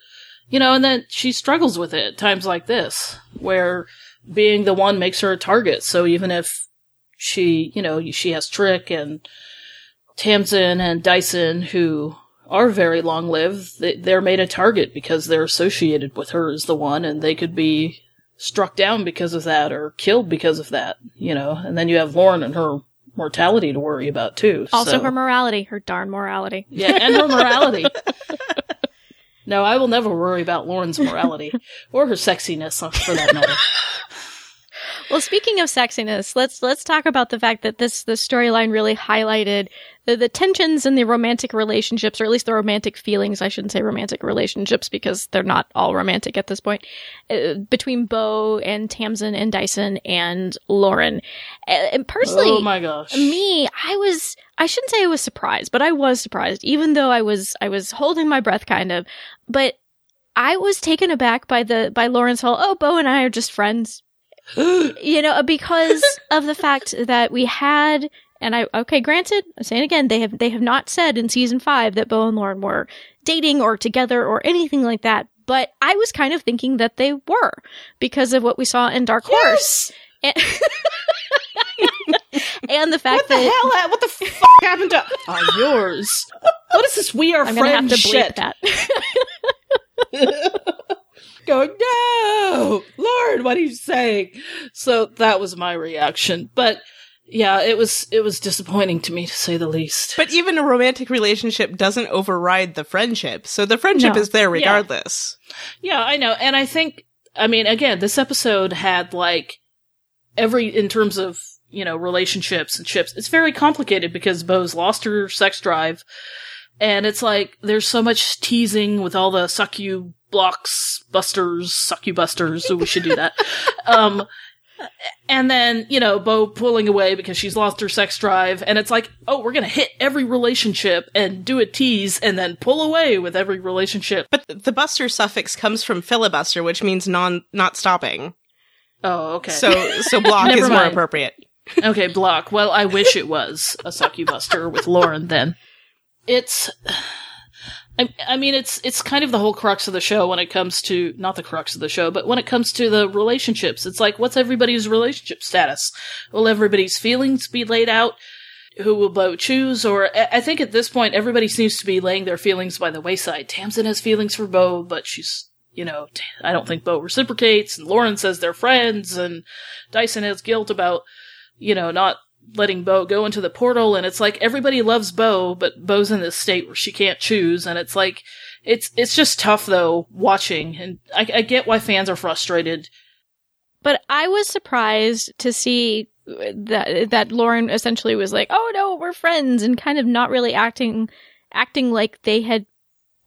you know, and then she struggles with it times like this, where being the one makes her a target. So even if she, you know, she has Trick and Tamsin and Dyson who are very long lived, they- they're made a target because they're associated with her as the one and they could be struck down because of that or killed because of that, you know. And then you have Lauren and her mortality to worry about too. Also, so- her morality, her darn morality. yeah, and her morality. no, I will never worry about Lauren's morality or her sexiness, for that matter. Well, speaking of sexiness, let's let's talk about the fact that this this storyline really highlighted the, the tensions in the romantic relationships, or at least the romantic feelings. I shouldn't say romantic relationships because they're not all romantic at this point. Uh, between Bo and Tamsin and Dyson and Lauren, and personally, oh my gosh. me, I was I shouldn't say I was surprised, but I was surprised, even though I was I was holding my breath kind of. But I was taken aback by the by Lauren's whole oh Bo and I are just friends. you know, uh, because of the fact that we had and I okay, granted, I'm saying again, they have they have not said in season five that Bo and Lauren were dating or together or anything like that. But I was kind of thinking that they were because of what we saw in Dark Horse. And, and the fact What the that hell? What the fuck happened to are yours? What is this? We are I'm gonna have friends to bleep shit. that. Going no, Lord, what are you saying? So that was my reaction, but yeah, it was it was disappointing to me to say the least. But even a romantic relationship doesn't override the friendship. So the friendship No. is there Yeah. regardless. Yeah, I know. And I think, I mean, again, this episode had like every, in terms of, you know, relationships and ships, it's very complicated because Bo's lost her sex drive. And it's like, there's so much teasing with all the suck you blocks, busters, suck busters. So we should do that. um, and then, you know, Bo pulling away because she's lost her sex drive. And it's like, oh, we're going to hit every relationship and do a tease and then pull away with every relationship. But the buster suffix comes from filibuster, which means non not stopping. Oh, okay. So so block is more appropriate. okay, block. Well, I wish it was a succubuster with Lauren then. It's I, I mean it's it's kind of the whole crux of the show when it comes to not the crux of the show, but when it comes to the relationships. It's like what's everybody's relationship status? Will everybody's feelings be laid out? Who will Bo choose? Or I think at this point everybody seems to be laying their feelings by the wayside. Tamsin has feelings for Bo, but she's you know, I don't think Bo reciprocates, and Lauren says they're friends, and Dyson has guilt about you know, not letting Bo go into the portal. And it's like everybody loves Bo, but Bo's in this state where she can't choose. And it's like, it's, it's just tough though watching. And I, I get why fans are frustrated. But I was surprised to see that that Lauren essentially was like, "Oh no, we're friends," and kind of not really acting acting like they had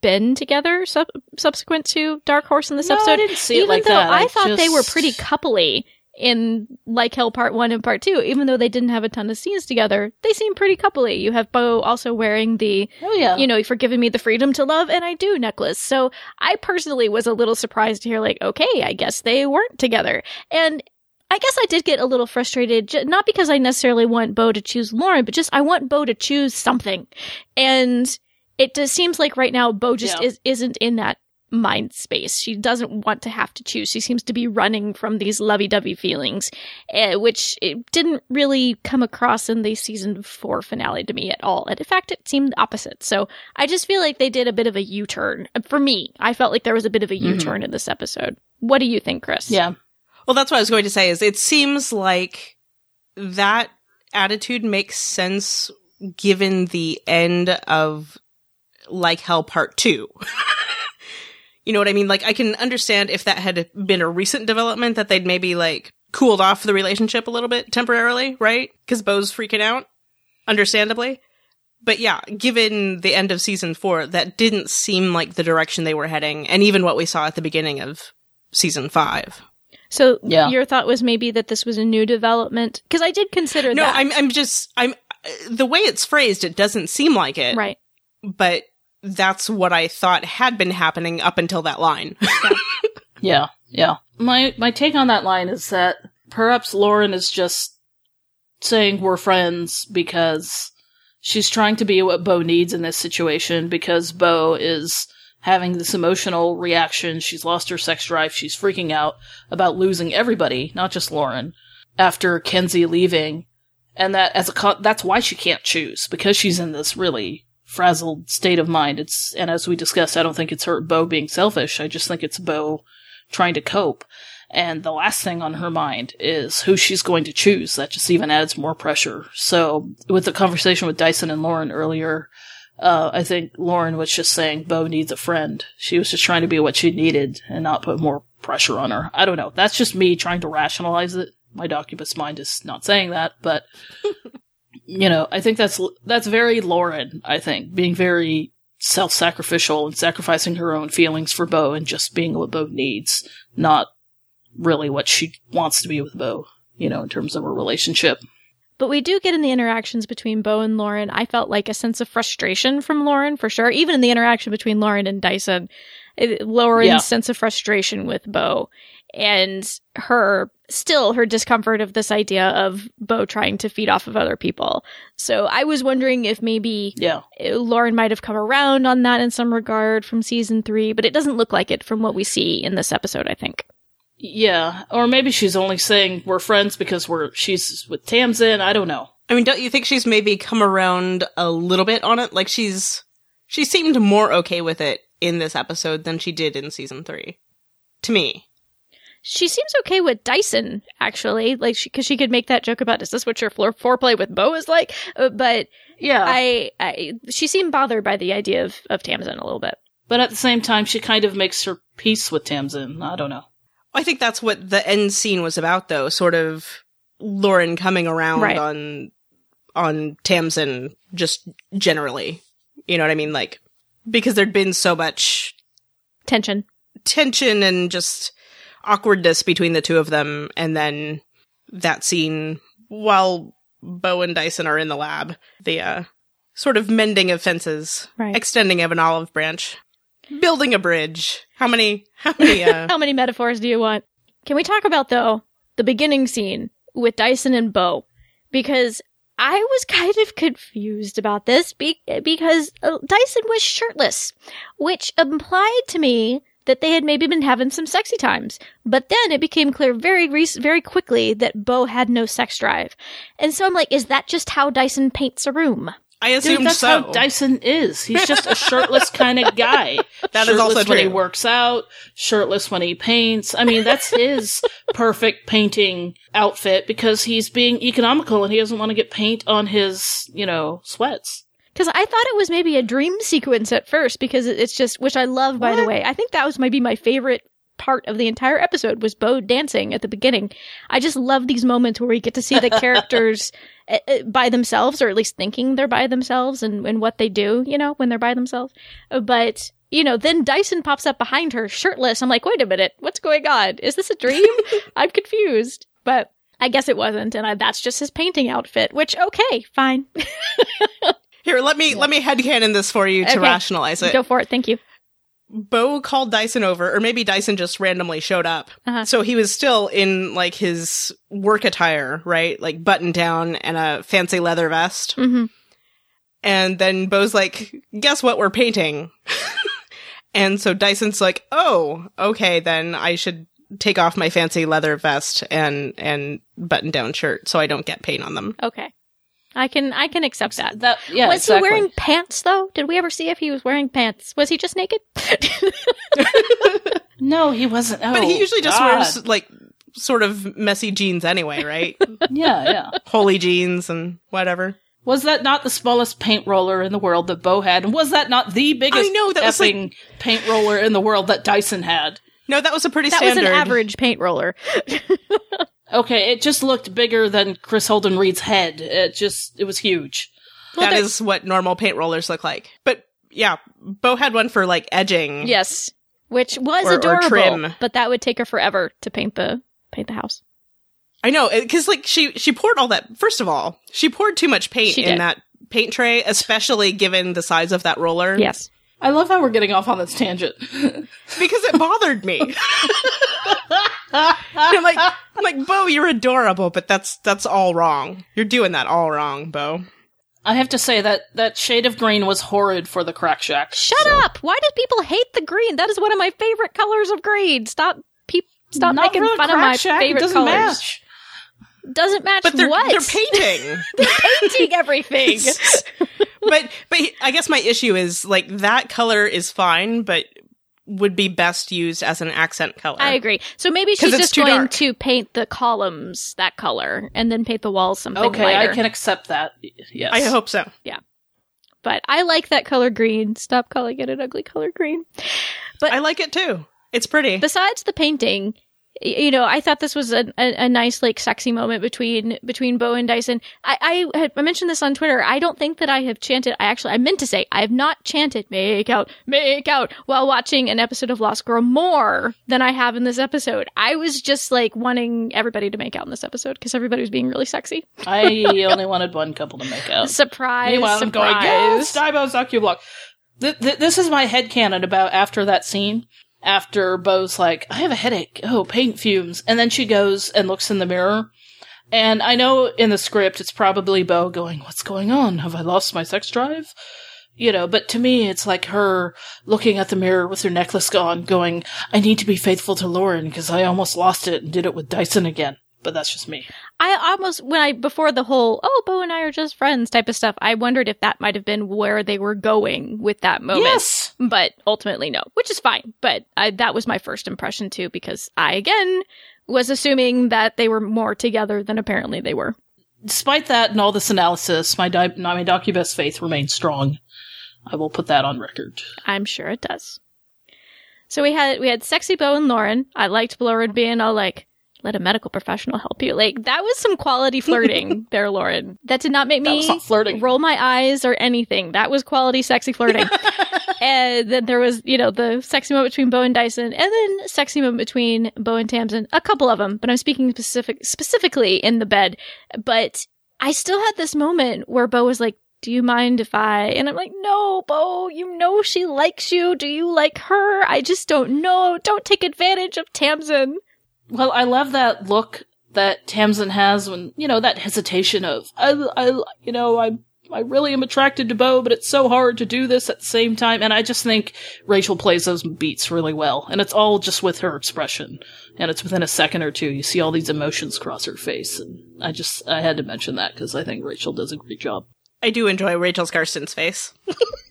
been together sub- subsequent to Dark Horse in this No, I episode. didn't see it even like though that. I, I thought they were pretty coupley in Like Hell Part One and Part Two, even though they didn't have a ton of scenes together. They seem pretty coupley. You have Bo also wearing the Oh yeah. you know, for giving me the freedom to love, and I do necklace. So I personally was a little surprised to hear, like, okay, I guess they weren't together. And I guess I did get a little frustrated, not because I necessarily want Bo to choose Lauren, but just I want Bo to choose something. And it just seems like right now Bo just Yeah. is, isn't in that mind space. She doesn't want to have to choose. She seems to be running from these lovey-dovey feelings, uh, which it didn't really come across in the season four finale to me at all. And in fact, it seemed opposite. So I just feel like they did a bit of a U-turn. For me, I felt like there was a bit of a Mhm. U-turn in this episode. What do you think, Chris? yeah. Well, that's what I was going to say is it seems like that attitude makes sense given the end of like hell part 2. you know what I mean? Like I can understand if that had been a recent development that they'd maybe like cooled off the relationship a little bit temporarily, right? Cuz Bo's freaking out understandably. But yeah, given the end of season 4, that didn't seem like the direction they were heading and even what we saw at the beginning of season 5. So Yeah. your thought was maybe that this was a new development? Because I did consider No, that. I'm I'm just I'm uh, the way it's phrased. It doesn't seem like it, right. But that's what I thought had been happening up until that line. Yeah, yeah. My my take on that line is that perhaps Lauren is just saying we're friends because she's trying to be what Bo needs in this situation because Bo is having this emotional reaction. She's lost her sex drive. She's freaking out about losing everybody, not just Lauren, after Kenzie leaving. And that as a co- that's why she can't choose because she's in this really frazzled state of mind. It's and as we discussed, I don't think it's her Bo being selfish. I just think it's Bo trying to cope. And the last thing on her mind is who she's going to choose. That just even adds more pressure. So with the conversation with Dyson and Lauren earlier, uh, I think Lauren was just saying Bo needs a friend. She was just trying to be what she needed and not put more pressure on her. I don't know. That's just me trying to rationalize it. My Doccubus mind is not saying that, but you know, I think that's that's very Lauren. I think being very self-sacrificial and sacrificing her own feelings for Bo and just being what Bo needs, not really what she wants to be with Bo. You know, in terms of a relationship. But we do get in the interactions between Bo and Lauren. I felt like a sense of frustration from Lauren for sure. Even in the interaction between Lauren and Dyson, it, Lauren's Yeah. sense of frustration with Bo and her still her discomfort of this idea of Bo trying to feed off of other people. So I was wondering if maybe Yeah. uh, Lauren might have come around on that in some regard from season three, but it doesn't look like it from what we see in this episode, I think. Yeah. Or maybe she's only saying we're friends because we're she's with Tamsin. I don't know. I mean, don't you think she's maybe come around a little bit on it? Like she's she seemed more okay with it in this episode than she did in season three. To me, She seems okay with Dyson, actually, like because she, could make that joke about is this what your floor foreplay with Bo is like? Uh, but Yeah. I, I, she seemed bothered by the idea of of Tamsin a little bit. but at the same time, she kind of makes her peace with Tamsin. I don't know. I think that's what the end scene was about, though. Sort of Lauren coming around Right. on on Tamsin, just generally. You know what I mean? Like because there'd been so much Tension. tension and just awkwardness between the two of them and then that scene while Bo and Dyson are in the lab, the uh sort of mending of fences, Right. extending of an olive branch, building a bridge. How many how many uh How many metaphors do you want? Can we talk about though the beginning scene with Dyson and Bo? Because I was kind of confused about this be- because uh, Dyson was shirtless, which implied to me that they had maybe been having some sexy times. But then it became clear very very quickly that Bo had no sex drive. And so I'm like, is that just how Dyson paints a room? I Dude, that's so. how Dyson is. He's just a shirtless kind of guy. That is shirtless also when he works out, shirtless when he paints. I mean, that's his perfect painting outfit because he's being economical and he doesn't want to get paint on his, you know, sweats. Because I thought it was maybe a dream sequence at first, because it's just, which I love, by the way. I think that was maybe my favorite part of the entire episode was Bo dancing at the beginning. I just love these moments where we get to see the characters uh, uh, by themselves, or at least thinking they're by themselves, and, and what they do, you know, when they're by themselves. Uh, But you know, then Dyson pops up behind her, shirtless. I'm like, wait a minute, what's going on? Is this a dream? I'm confused. But I guess it wasn't, and I, that's just his painting outfit. Which, okay, fine, Here, let me let me headcanon this for you to Okay. rationalize it. go for it. Thank you. Bo called Dyson over, or maybe Dyson just randomly showed up. Uh-huh. So he was still in like his work attire, right? Like button down and a fancy leather vest. hmm And then Bo's like, guess what we're painting? and so Dyson's like, oh, okay, then I should take off my fancy leather vest and, and button down shirt so I don't get paint on them. Okay, I can I can accept that. That yeah. was exactly. he wearing pants though? Did we ever see if he was wearing pants? Was he just naked? No, he wasn't. Oh, But he oh, usually just God. wears like sort of messy jeans anyway, right? Yeah, yeah. Holy jeans and whatever. Was that not the smallest paint roller in the world that Bo had? And was that not the biggest I know, that was like- paint roller in the world that Dyson had? No, that was a pretty that was standard. an average paint roller. Okay, it just looked bigger than Kris Holden-Ried's head. It just, it was huge. Well, That there- is what normal paint rollers look like. But yeah, Bo had one for like edging. Yes, which was Or- or adorable, trim. but that would take her forever to paint the paint the house. I know, because like she she poured all that. First of all, she poured too much paint She in did. that paint tray, especially given the size of that roller. Yes. I love how we're getting off on this tangent. because it bothered me. I'm like, I'm like, Bo, you're adorable, but that's that's all wrong. You're doing that all wrong, Bo. I have to say that that shade of green was horrid for the crack shack. Shut up! Why do people hate the green? That is one of my favorite colors of green. Stop, peop, stop Not making fun of my shack, favorite it doesn't colors. match. Doesn't match But they're what? they're painting. they're painting everything. but but I guess my issue is like that color is fine, but would be best used as an accent color. I agree. So maybe she's just going dark. to paint the columns that color and then paint the walls something Okay, lighter. I can accept that. Yes. I hope so. Yeah. But I like that color green. Stop calling it an ugly color green. But- I like it too. It's pretty. Besides the painting, y- you know, I thought this was a, a, a nice, like, sexy moment between between Bo and Dyson. I, I had I mentioned this on Twitter. I don't think that I have chanted. I actually, I meant to say, I have not chanted "make out, make out" while watching an episode of Lost Girl more than I have in this episode. I was just like wanting everybody to make out in this episode because everybody was being really sexy. I only wanted one couple to make out. Surprise! Meanwhile, I'm going, yes. Th- th- this is my headcanon about after that scene. After Bo's like, I have a headache. Oh, paint fumes. And then she goes and looks in the mirror. And I know in the script it's probably Bo going, What's going on? Have I lost my sex drive? You know, but to me it's like her looking at the mirror with her necklace gone, going, I need to be faithful to Lauren because I almost lost it and did it with Dyson again. But that's just me. I almost when I before the whole oh Bo and I are just friends type of stuff, I wondered if that might have been where they were going with that moment. Yes! But ultimately no, which is fine. But I, that was my first impression too because I again was assuming that they were more together than apparently they were. Despite that and all this analysis, my, di- my Doccubus faith remains strong. I will put that on record. I'm sure it does. So we had we had sexy Bo and Lauren. I liked Lauren being all like, "Let a medical professional help you." Like that was some quality flirting there, Lauren. That did not make me not flirting. roll my eyes or anything. That was quality sexy flirting. and then there was, you know, the sexy moment between Bo and Dyson, and then sexy moment between Bo and Tamsin. A couple of them, but I'm speaking specific specifically in the bed. But I still had this moment where Bo was like, "Do you mind if I?" And I'm like, "No, Bo. You know she likes you. Do you like her? I just don't know. Don't take advantage of Tamsin." Well, I love that look that Tamsin has when, you know, that hesitation of, I, I, you know, I, I really am attracted to Bo, but it's so hard to do this at the same time. And I just think Rachel plays those beats really well. And it's all just with her expression. And it's within a second or two, you see all these emotions cross her face. And I just, I had to mention that because I think Rachel does a great job. I do enjoy Rachel Skarsten's face.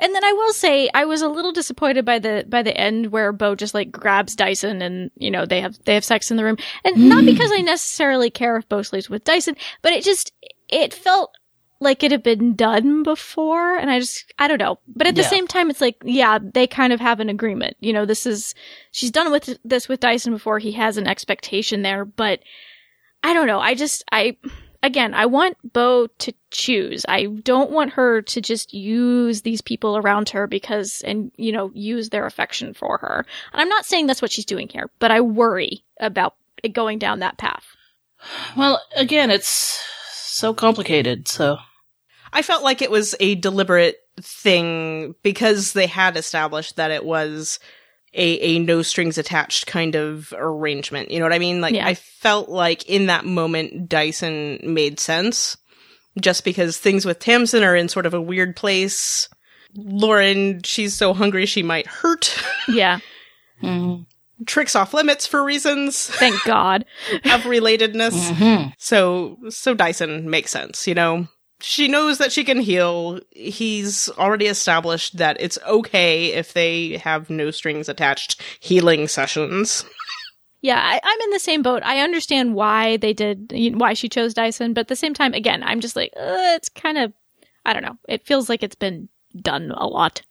And then I will say I was a little disappointed by the by the end where Bo just like grabs Dyson and you know they have they have sex in the room. And not because I necessarily care if Bo sleeps with Dyson, but it just it felt like it had been done before and I just I don't know. But at the Yeah. same time it's like yeah, they kind of have an agreement. You know, this is she's done with this with Dyson before. He has an expectation there, but I don't know. I just I again, I want Bo to choose. I don't want her to just use these people around her because and you know, use their affection for her. And I'm not saying that's what she's doing here, but I worry about it going down that path. Well, again, it's so complicated. So I felt like it was a deliberate thing because they had established that it was a, a no strings attached kind of arrangement. You know what I mean? Like, Yeah. I felt like in that moment, Dyson made sense just because things with Tamsin are in sort of a weird place. Lauren, she's so hungry she might hurt. Yeah. mm, Tricks off limits for reasons Thank God. of relatedness. mhm. So, so Dyson makes sense, you know? She knows that she can heal. He's already established that it's okay if they have no strings attached healing sessions. Yeah, I, I'm in the same boat. I understand why they did, why she chose Dyson, but at the same time, again, I'm just like, uh, it's kind of, I don't know. It feels like it's been done a lot.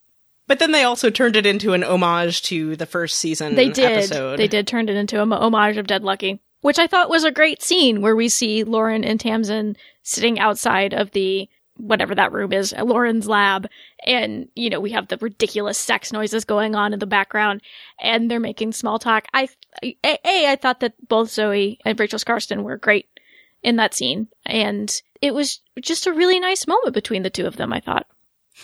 But then they also turned it into an homage to the first season They did. episode. They did turn it into a homage of Dead Lucky, which I thought was a great scene where we see Lauren and Tamsin sitting outside of the whatever that room is, Lauren's lab, and you know we have the ridiculous sex noises going on in the background, and they're making small talk. I a, a I thought that both Zoe and Rachel Skarsten were great in that scene, and it was just a really nice moment between the two of them. I thought.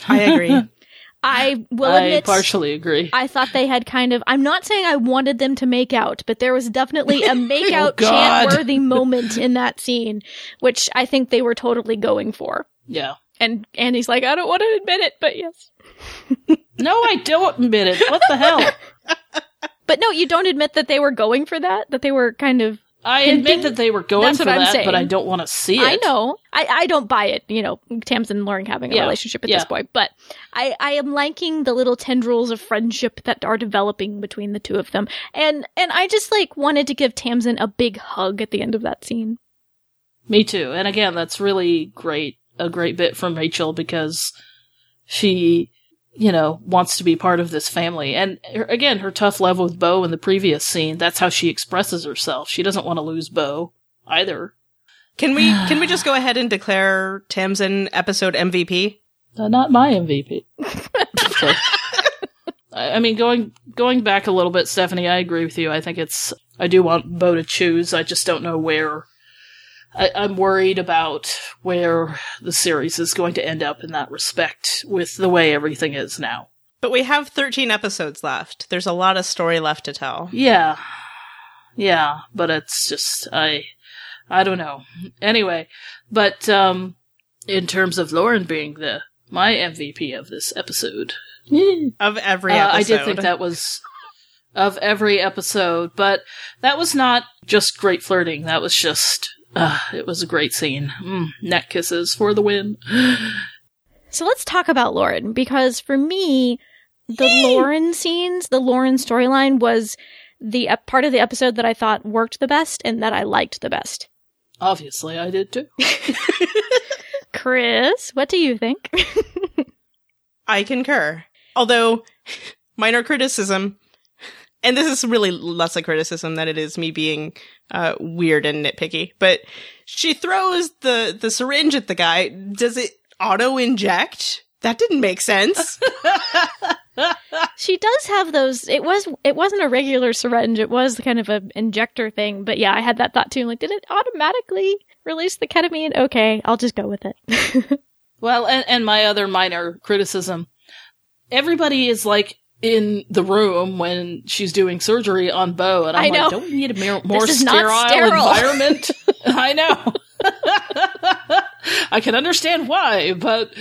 I agree. I will I admit, partially agree. I thought they had kind of. I'm not saying I wanted them to make out, but there was definitely a make Oh, out God. chant worthy moment in that scene, which I think they were totally going for. yeah. And Andy's like, I don't want to admit it, but yes. No, I don't admit it. What the hell? But no, you don't admit that they were going for that. That they were kind of. I admit that they were going That's for that, saying. but I don't want to see it. I know. I, I don't buy it. You know, Tamsin and Lauren having a Yeah. relationship at Yeah. this point, but I I am liking the little tendrils of friendship that are developing between the two of them, and and I just like wanted to give Tamsin a big hug at the end of that scene. Me too. And again, that's really great, a great bit from Rachel because she, you know, wants to be part of this family. And her, again, her tough love with Bo in the previous scene, that's how she expresses herself. She doesn't want to lose Bo either. can we can we just go ahead and declare Tamsin episode MVP? Uh, not my MVP. So, I, I mean, going going back a little bit, Stephanie, I agree with you. I think it's I do want Bo to choose. I just don't know where. I, I'm worried about where the series is going to end up in that respect with the way everything is now. But we have 13 episodes left. There's a lot of story left to tell. Yeah, yeah, but it's just I, I don't know. Anyway, but um, in terms of Lauren being the my MVP of this episode, Of every Uh, episode. I did think that was of every episode, but that was not just great flirting. That was just, uh, it was a great scene. Mm, neck kisses for the win. So let's talk about Lauren because for me, the Lauren scenes, the Lauren storyline was the uh, part of the episode that I thought worked the best and that I liked the best. Obviously, I did too. Chris, what do you think? I concur. Although, minor criticism, and this is really less a criticism than it is me being uh, weird and nitpicky, but she throws the, the syringe at the guy. Does it auto inject? That didn't make sense. she does have those. It was it wasn't a regular syringe. It was kind of an injector thing. But yeah, I had that thought too. Like, did it automatically release the ketamine? Okay, I'll just go with it. Well, and, and my other minor criticism everybody is like in the room when she's doing surgery on Bo, and I'm I know. like, don't we need a more, more sterile, sterile. environment? I know. I can understand why, but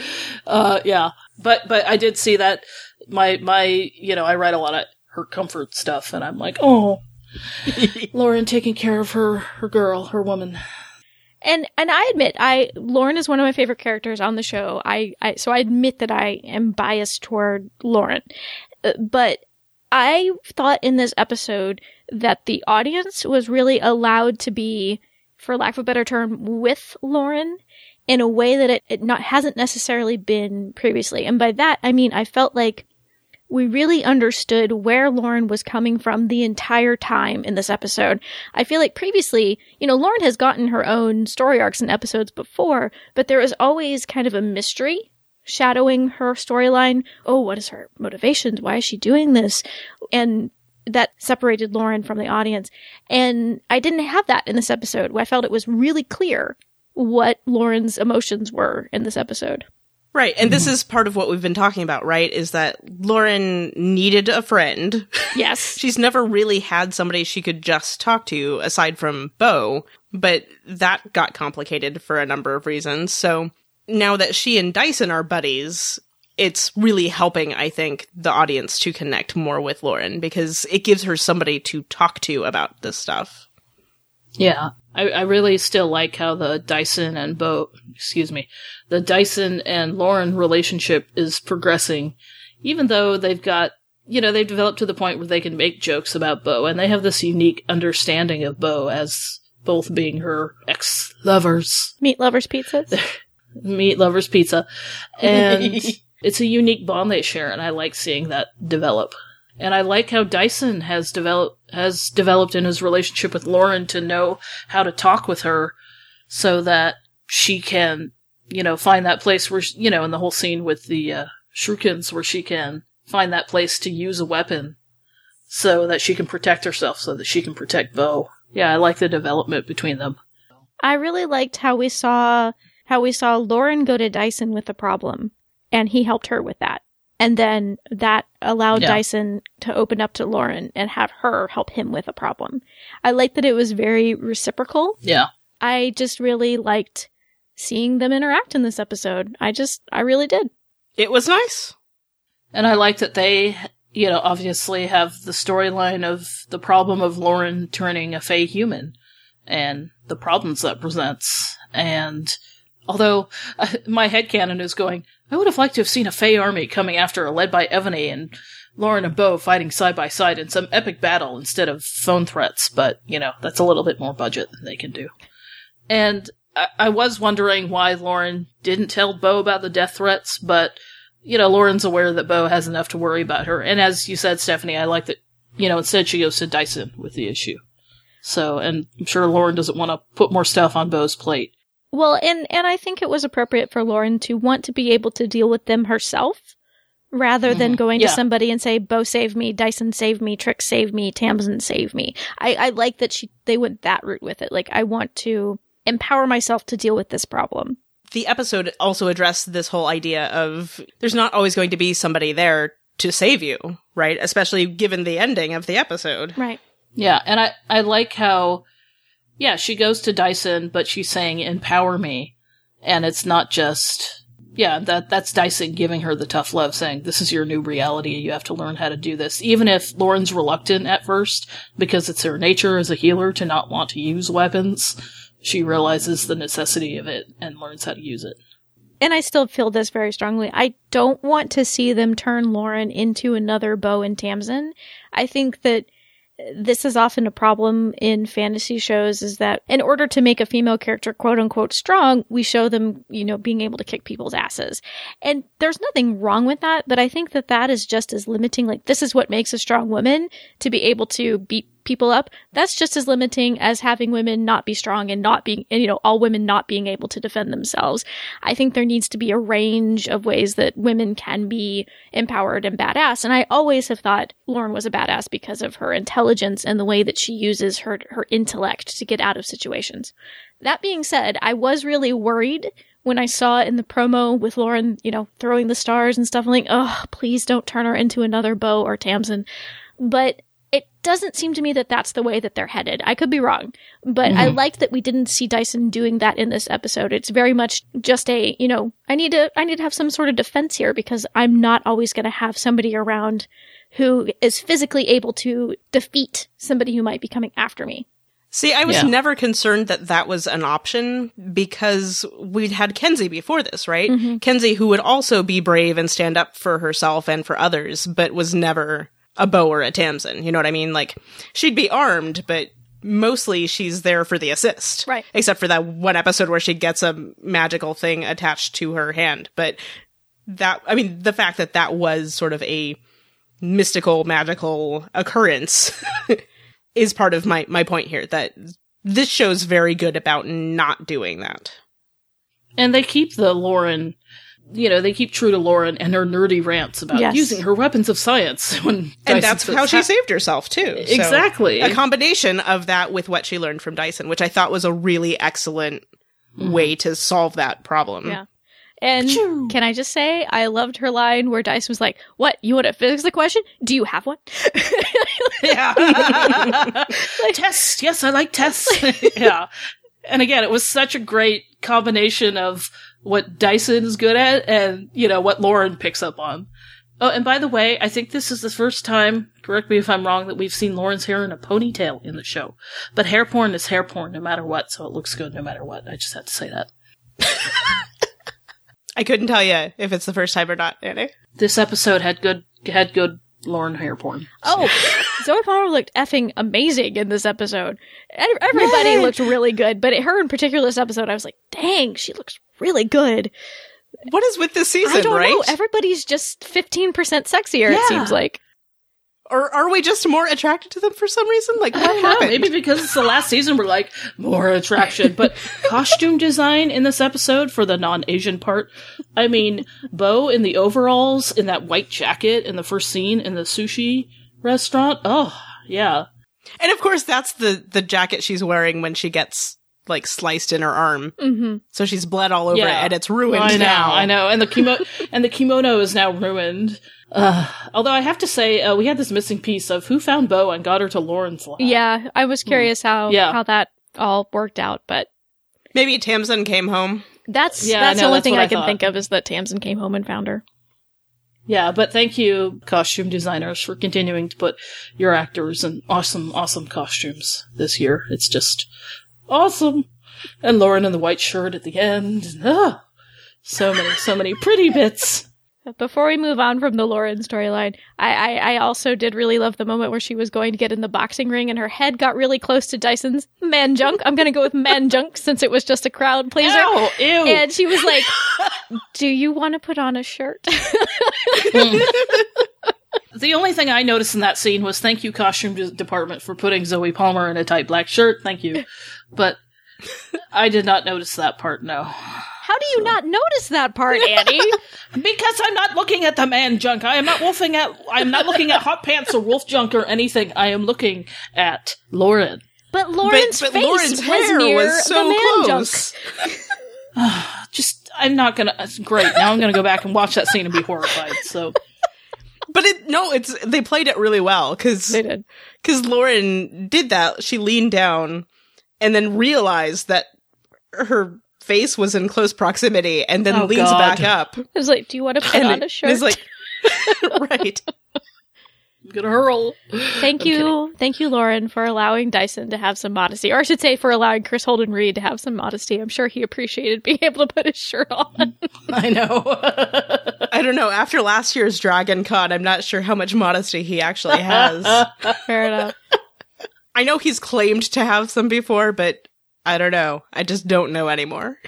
uh, yeah, but but I did see that my my you know I write a lot of her comfort stuff, and I'm like, oh, Lauren taking care of her her girl, her woman. And and I admit, I Lauren is one of my favorite characters on the show. I, I so I admit that I am biased toward Lauren, but I thought in this episode that the audience was really allowed to be, for lack of a better term, with Lauren, in a way that it, it not hasn't necessarily been previously. And by that I mean I felt like we really understood where Lauren was coming from the entire time in this episode. I feel like previously, you know, Lauren has gotten her own story arcs in episodes before, but there was always kind of a mystery shadowing her storyline. Oh, what is her motivations? Why is she doing this? And that separated Lauren from the audience. And I didn't have that in this episode. I felt it was really clear what Lauren's emotions were in this episode. Right. And this mm-hmm. is part of what we've been talking about, right? Is that Lauren needed a friend. Yes. She's never really had somebody she could just talk to aside from Bo, but that got complicated for a number of reasons. So now that she and Dyson are buddies, it's really helping, I think, the audience to connect more with Lauren because it gives her somebody to talk to about this stuff. Yeah. I, I really still like how the Dyson and Bo, excuse me, the Dyson and Lauren relationship is progressing, even though they've got, you know, they've developed to the point where they can make jokes about Bo and they have this unique understanding of Bo as both being her ex lovers. Meat lovers pizzas. Meat lovers pizza. And it's a unique bond they share and I like seeing that develop. And I like how Dyson has developed has developed in his relationship with Lauren to know how to talk with her so that she can, you know, find that place where she, you know, in the whole scene with the uh, Shurikens where she can find that place to use a weapon so that she can protect herself so that she can protect Bo. Yeah, I like the development between them. I really liked how we saw how we saw Lauren go to Dyson with a problem and he helped her with that. And then that allowed Yeah. Dyson to open up to Lauren and have her help him with a problem. I like that it was very reciprocal. Yeah. I just really liked seeing them interact in this episode. I just, I really did. It was nice. And I like that they, you know, obviously have the storyline of the problem of Lauren turning a Fae human and the problems that presents. And although uh, my headcanon is going, I would have liked to have seen a Fae army coming after her led by Evony and Lauren and Bo fighting side by side in some epic battle instead of phone threats, but, you know, that's a little bit more budget than they can do. And I, I was wondering why Lauren didn't tell Bo about the death threats, but you know, Lauren's aware that Bo has enough to worry about her. And as you said, Stephanie, I like that, you know, instead she goes to Dyson with the issue. So, and I'm sure Lauren doesn't want to put more stuff on Bo's plate. Well, and, and I think it was appropriate for Lauren to want to be able to deal with them herself rather than Mhm. going Yeah. to somebody and say, Bo save me, Dyson save me, Trick save me, Tamsin save me. I, I like that she, they went that route with it. Like, I want to empower myself to deal with this problem. The episode also addressed this whole idea of there's not always going to be somebody there to save you, right? Especially given the ending of the episode. Right. Yeah, and I, I like how, yeah, she goes to Dyson, but she's saying, empower me. And it's not just, yeah, that, that's Dyson giving her the tough love, saying, this is your new reality, you have to learn how to do this. Even if Lauren's reluctant at first, because it's her nature as a healer to not want to use weapons, she realizes the necessity of it and learns how to use it. and I still feel this very strongly. I don't want to see them turn Lauren into another Bo and Tamsin. I think that this is often a problem in fantasy shows is that in order to make a female character quote unquote strong, we show them, you know, being able to kick people's asses. And there's nothing wrong with that, but I think that that is just as limiting. Like, this is what makes a strong woman to be able to beat people up. That's just as limiting as having women not be strong and not being, you know, all women not being able to defend themselves. I think there needs to be a range of ways that women can be empowered and badass. And I always have thought Lauren was a badass because of her intelligence and the way that she uses her her intellect to get out of situations. That being said, I was really worried when I saw in the promo with Lauren, you know, throwing the stars and stuff. I'm like, oh, please don't turn her into another Bo or Tamsin. But it doesn't seem to me that that's the way that they're headed. I could be wrong, but I mm-hmm. liked that we didn't see Dyson doing that in this episode. It's very much just a, you know, I need to, I need to have some sort of defense here because I'm not always going to have somebody around who is physically able to defeat somebody who might be coming after me. See, I was Yeah. never concerned that that was an option because we'd had Kenzie before this, right? Mm-hmm. Kenzie, who would also be brave and stand up for herself and for others, but was never a Bo or a Tamsin. You know what I mean? Like, she'd be armed, but mostly she's there for the assist. Right. Except for that one episode where she gets a magical thing attached to her hand. But that, I mean, the fact that that was sort of a mystical, magical occurrence is part of my, my point here that this show's very good about not doing that. And they keep the Lauren, you know, they keep true to Lauren and her nerdy rants about Yes. using her weapons of science when And Dyson that's how she "Ha- saved herself too. So, Exactly. a combination of that with what she learned from Dyson, which I thought was a really excellent mm-hmm. way to solve that problem. Yeah. And Achoo. can I just say, I loved her line where Dyson was like, What? You want to fix the question? Do you have one? Yeah. tests. Yes, I like tests. yeah. And again, it was such a great combination of what Dyson is good at and, you know, what Lauren picks up on. Oh, and by the way, I think this is the first time, correct me if I'm wrong, that we've seen Lauren's hair in a ponytail in the show. But hair porn is hair porn no matter what, so it looks good no matter what. I just had to say that. I couldn't tell you if it's the first time or not, Annie. This episode had good, had good Lauren hair porn. Oh, Zoe Palmer looked effing amazing in this episode. Everybody Yay. looked really good, but her in particular this episode, I was like, dang, she looks really good. What is with this season, I don't right? know. Everybody's just 15% sexier, it seems like. or are we just more attracted to them for some reason? Like, I what don't know. happened? Maybe because it's the last season, we're like more attraction. But costume design in this episode for the non-Asian part. I mean, Bo in the overalls, in that white jacket, in the first scene in the sushi restaurant. Oh, yeah, And of course, that's the the jacket she's wearing when she gets like sliced in her arm. hmm So she's bled all over Yeah. it, and it's ruined I know, now. I know. And the kimono, and the kimono is now ruined. Uh, although I have to say, uh, we had this missing piece of who found Bo and got her to Lauren's lab. Yeah, I was curious how, Yeah. how that all worked out, but Maybe Tamsin came home. that's, Yeah, that's I the only that's thing I I can think of is that Tamsin came home and found her. Yeah, but thank you, costume designers, for continuing to put your actors in awesome, awesome costumes this year. It's just awesome. And Lauren in the white shirt at the end. and, so many, so many pretty bits. Before we move on from the Lauren storyline, I, I, I also did really love the moment where she was going to get in the boxing ring and her head got really close to Dyson's man junk. I'm going to go with man junk since it was just a crowd pleaser. Ew, ew. And she was like, Do you want to put on a shirt? the only thing I noticed in that scene was thank you, costume department, for putting Zoe Palmer in a tight black shirt. Thank you. But I did not notice that part, no. How do you not notice that part, Annie? Because I'm not looking at the man junk. I am not wolfing at. I'm not looking at hot pants or wolf junk or anything. I am looking at Lauren. But Lauren's but, but face Lauren's was hair near was so the man junk. close. Just, I'm not gonna. It's great. Now I'm gonna go back and watch that scene and be horrified. So But it no, it's they played it really well because They did. because Lauren did that. She leaned down and then realized that her face was in close proximity, and then Oh, leans God. back up. I was like, Do you want to put and on a it- shirt? It's like right. I'm gonna hurl. Thank I'm you, thank you, Lauren, for allowing Dyson to have some modesty, or I should say, for allowing Kris Holden-Ried to have some modesty. I'm sure he appreciated being able to put his shirt on. I know. I don't know. After last year's Dragon Con, I'm not sure how much modesty he actually has. Fair enough. I know he's claimed to have some before, but I don't know. I just don't know anymore.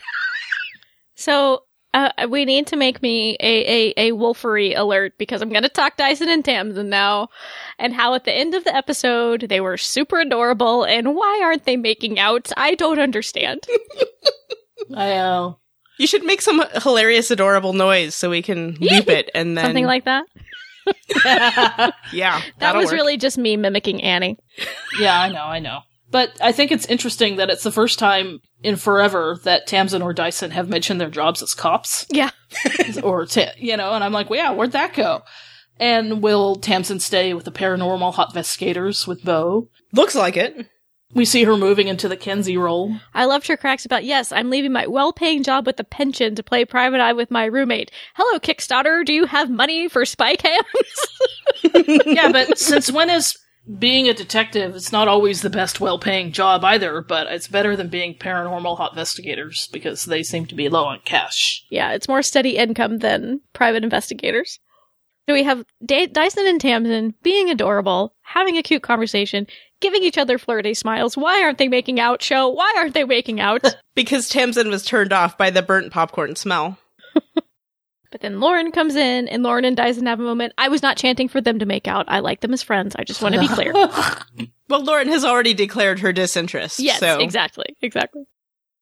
So uh, we need to make me a a, a wolfery alert because I'm going to talk Dyson and Tamsin now, and how at the end of the episode they were super adorable, and why aren't they making out? I don't understand. I know. You should make some hilarious, adorable noise so we can loop it and then Something like that. yeah. That was work. really just me mimicking Annie. Yeah, I know, I know. But I think it's interesting that it's the first time in forever that Tamsin or Dyson have mentioned their jobs as cops. Yeah. or, ta- you know, and I'm like, well, yeah, where'd that go? And will Tamsin stay with the paranormal hot investigators with Bo? looks like it. We see her moving into the Kenzie role. I loved her cracks about, yes, I'm leaving my well paying job with a pension to play private eye with my roommate. Hello, Kickstarter, do you have money for spy cams? yeah, but since when is being a detective, it's not always the best well paying job either, but it's better than being paranormal hot investigators because they seem to be low on cash. yeah, it's more steady income than private investigators. So we have D- Dyson and Tamsin being adorable, having a cute conversation, giving each other flirty smiles. Why aren't they making out? Show why aren't they making out? Because Tamsin was turned off by the burnt popcorn smell. but then Lauren comes in, and Lauren and Dyson have a moment. I was not chanting for them to make out. I like them as friends. I just want to be clear. Well, Lauren has already declared her disinterest. Yes, so. exactly, exactly.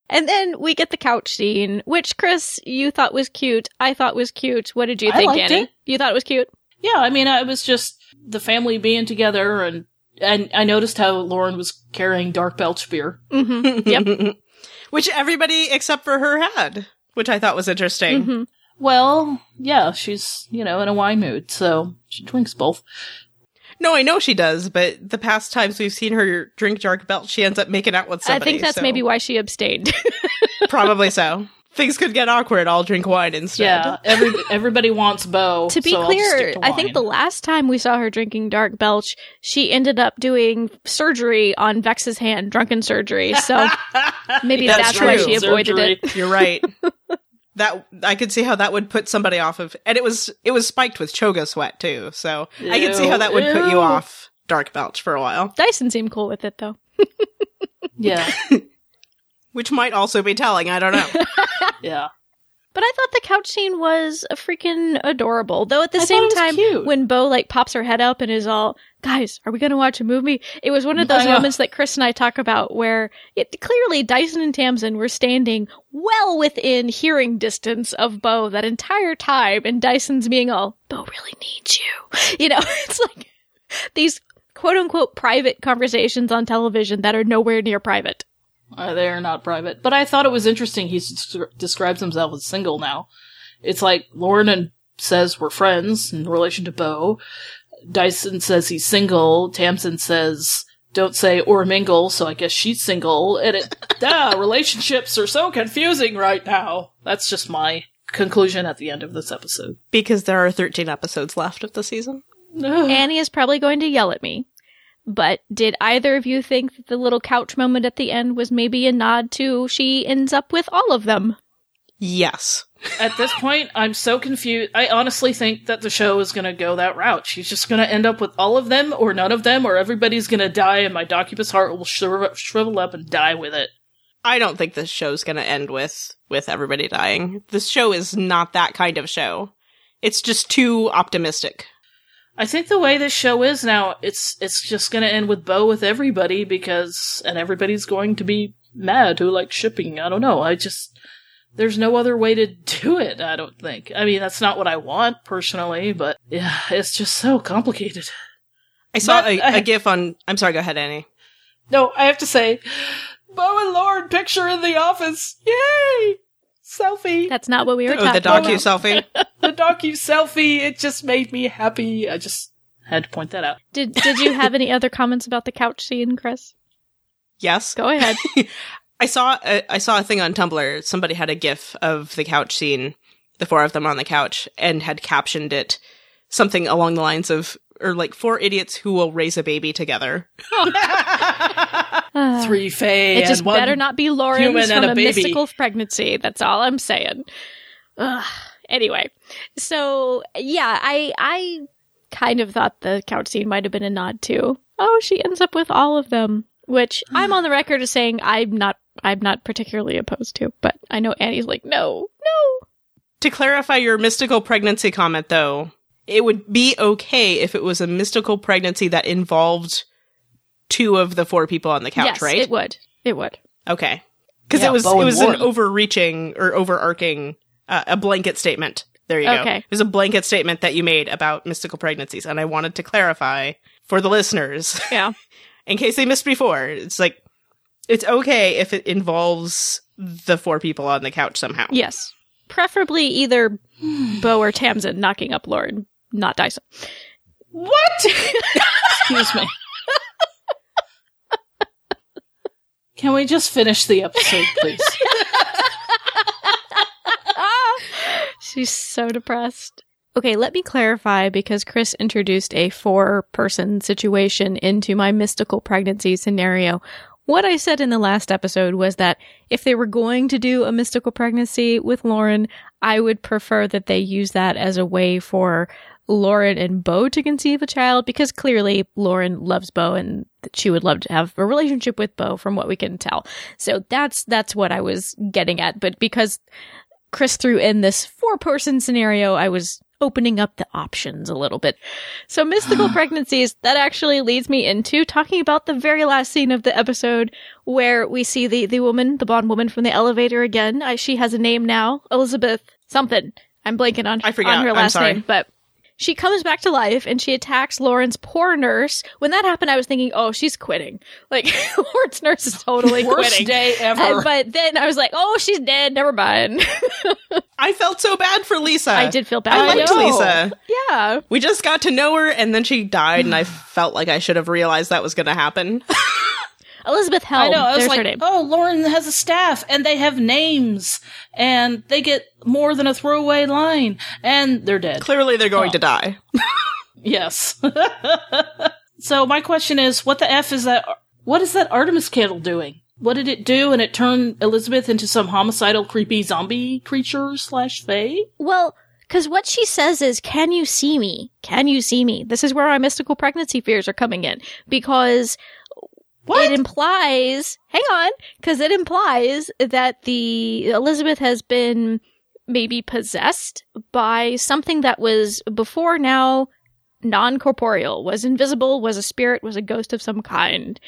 And then we get the couch scene, which Chris, you thought was cute. I thought was cute. What did you I think, Annie? it. You thought it was cute? Yeah, I mean, it was just the family being together, and and I noticed how Lauren was carrying Dark Belch beer. Mm-hmm. Yep. Which everybody except for her had, which I thought was interesting. hmm Well, yeah, she's you know in a wine mood, so she drinks both. No, I know she does, but the past times we've seen her drink dark belch, she ends up making out with somebody. I think that's so- maybe why she abstained. probably so. Things could get awkward. I'll drink wine instead. Yeah, every everybody wants Bo. to be so I'll clear, stick to I think the last time we saw her drinking dark belch, she ended up doing surgery on Vex's hand, drunken surgery. So maybe That's that's, why she avoided Surgery. it. You're right. that I could see how that would put somebody off of, and it was it was spiked with choga sweat too. So I could see how that would put you off dark belch for a while, Dyson seemed cool with it though. Yeah, which might also be telling. I don't know. yeah. But I thought the couch scene was a freaking adorable. Though at the I same time, cute. when Bo like pops her head up and is all, "Guys, are we going to watch a movie?" It was one of those moments that Chris and I talk about where it, clearly Dyson and Tamsin were standing well within hearing distance of Bo that entire time, and Dyson's being all, "Bo really needs you," you know. It's like these quote unquote private conversations on television that are nowhere near private. Uh, they are not private. But I thought it was interesting. He s- describes himself as single now. It's like Lauren and says we're friends in relation to Bo. Dyson says he's single. Tamsin says don't say or mingle, so I guess she's single. And it, duh, relationships are so confusing right now. That's just my conclusion at the end of this episode. because there are 13 episodes left of the season. No Annie is probably going to yell at me. But did either of you think that the little couch moment at the end was maybe a nod to she ends up with all of them? Yes. At this point, I'm so confused. I honestly think that the show is going to go that route. She's just going to end up with all of them, or none of them, or everybody's going to die, and my Doccubus heart will shriv- shrivel up and die with it. I don't think this show's going to end with with everybody dying. This show is not that kind of show. It's just too optimistic. I think the way this show is now, it's it's just going to end with Bo with everybody because, and everybody's going to be mad who likes shipping. I don't know. I just there's no other way to do it. I don't think. I mean, that's not what I want personally, but yeah, it's just so complicated. I saw But a, I- a gif on. I'm sorry. Go ahead, Annie. No, I have to say, Bo and Lauren picture in the office. Yay! Selfie. That's not what we were talking about. Oh, the docu selfie. the docu selfie. It just made me happy. I just had to point that out. Did Did you have any other comments about the couch scene, Chris? Yes. Go ahead. I saw a, I saw a thing on Tumblr. Somebody had a GIF of the couch scene, the four of them on the couch, and had captioned it something along the lines of, or like four idiots who will raise a baby together. Uh, Three Fae. it just and one- better not be Lauren's human from and a, a baby. mystical pregnancy. That's all I'm saying. Ugh. Anyway, so yeah, I I kind of thought the couch scene might have been a nod to. Oh, she ends up with all of them, which I'm on the record as saying I'm not I'm not particularly opposed to. But I know Annie's like, no, no. To clarify your mystical pregnancy comment, though, it would be okay if it was a mystical pregnancy that involved two of the four people on the couch, yes, right? it would. It would. Okay. Because Yeah, it was it and was an overreaching or overarching uh, a blanket statement. There you go. Okay. It was a blanket statement that you made about mystical pregnancies, and I wanted to clarify for the listeners Yeah. in case they missed before. It's like it's okay if it involves the four people on the couch somehow. Yes. Preferably either Bo or Tamsin knocking up Lauren, not Dyson. What? Excuse me. Can we just finish the episode, please? She's so depressed. Okay, let me clarify because Chris introduced a four person situation into my mystical pregnancy scenario. What I said in the last episode was that if they were going to do a mystical pregnancy with Lauren, I would prefer that they use that as a way for Lauren and Bo to conceive a child because clearly Lauren loves Bo and she would love to have a relationship with Bo from what we can tell. So that's that's what I was getting at. But because Chris threw in this four person scenario, I was opening up the options a little bit. So mystical pregnancies, that actually leads me into talking about the very last scene of the episode where we see the, the woman, the blonde woman from the elevator again. I, she has a name now, Elizabeth something. I'm blanking on, I forgot. on her last name, but she comes back to life and she attacks Lauren's poor nurse. When that happened, I was thinking, oh, she's quitting. Like, Lauren's nurse is totally Worst quitting. day ever. And- but then I was like, oh, she's dead. Never mind. I felt so bad for Lisa. I did feel bad. I I liked know. Lisa. Yeah. We just got to know her and then she died and I felt like I should have realized that was going to happen. Elizabeth Helm. I know. I was like, oh, Lauren has a staff, and they have names, and they get more than a throwaway line, and they're dead. Clearly they're going to die. Yes. so my question is, what the f is that? What is that Artemis candle doing? What did it do? And it turned Elizabeth into some homicidal, creepy zombie creature slash fae. Well, because what she says is, "Can you see me? Can you see me?" This is where my mystical pregnancy fears are coming in because What? it implies. Hang on, because it implies that the Elizabeth has been maybe possessed by something that was before now non-corporeal, was invisible, was a spirit, was a ghost of some kind.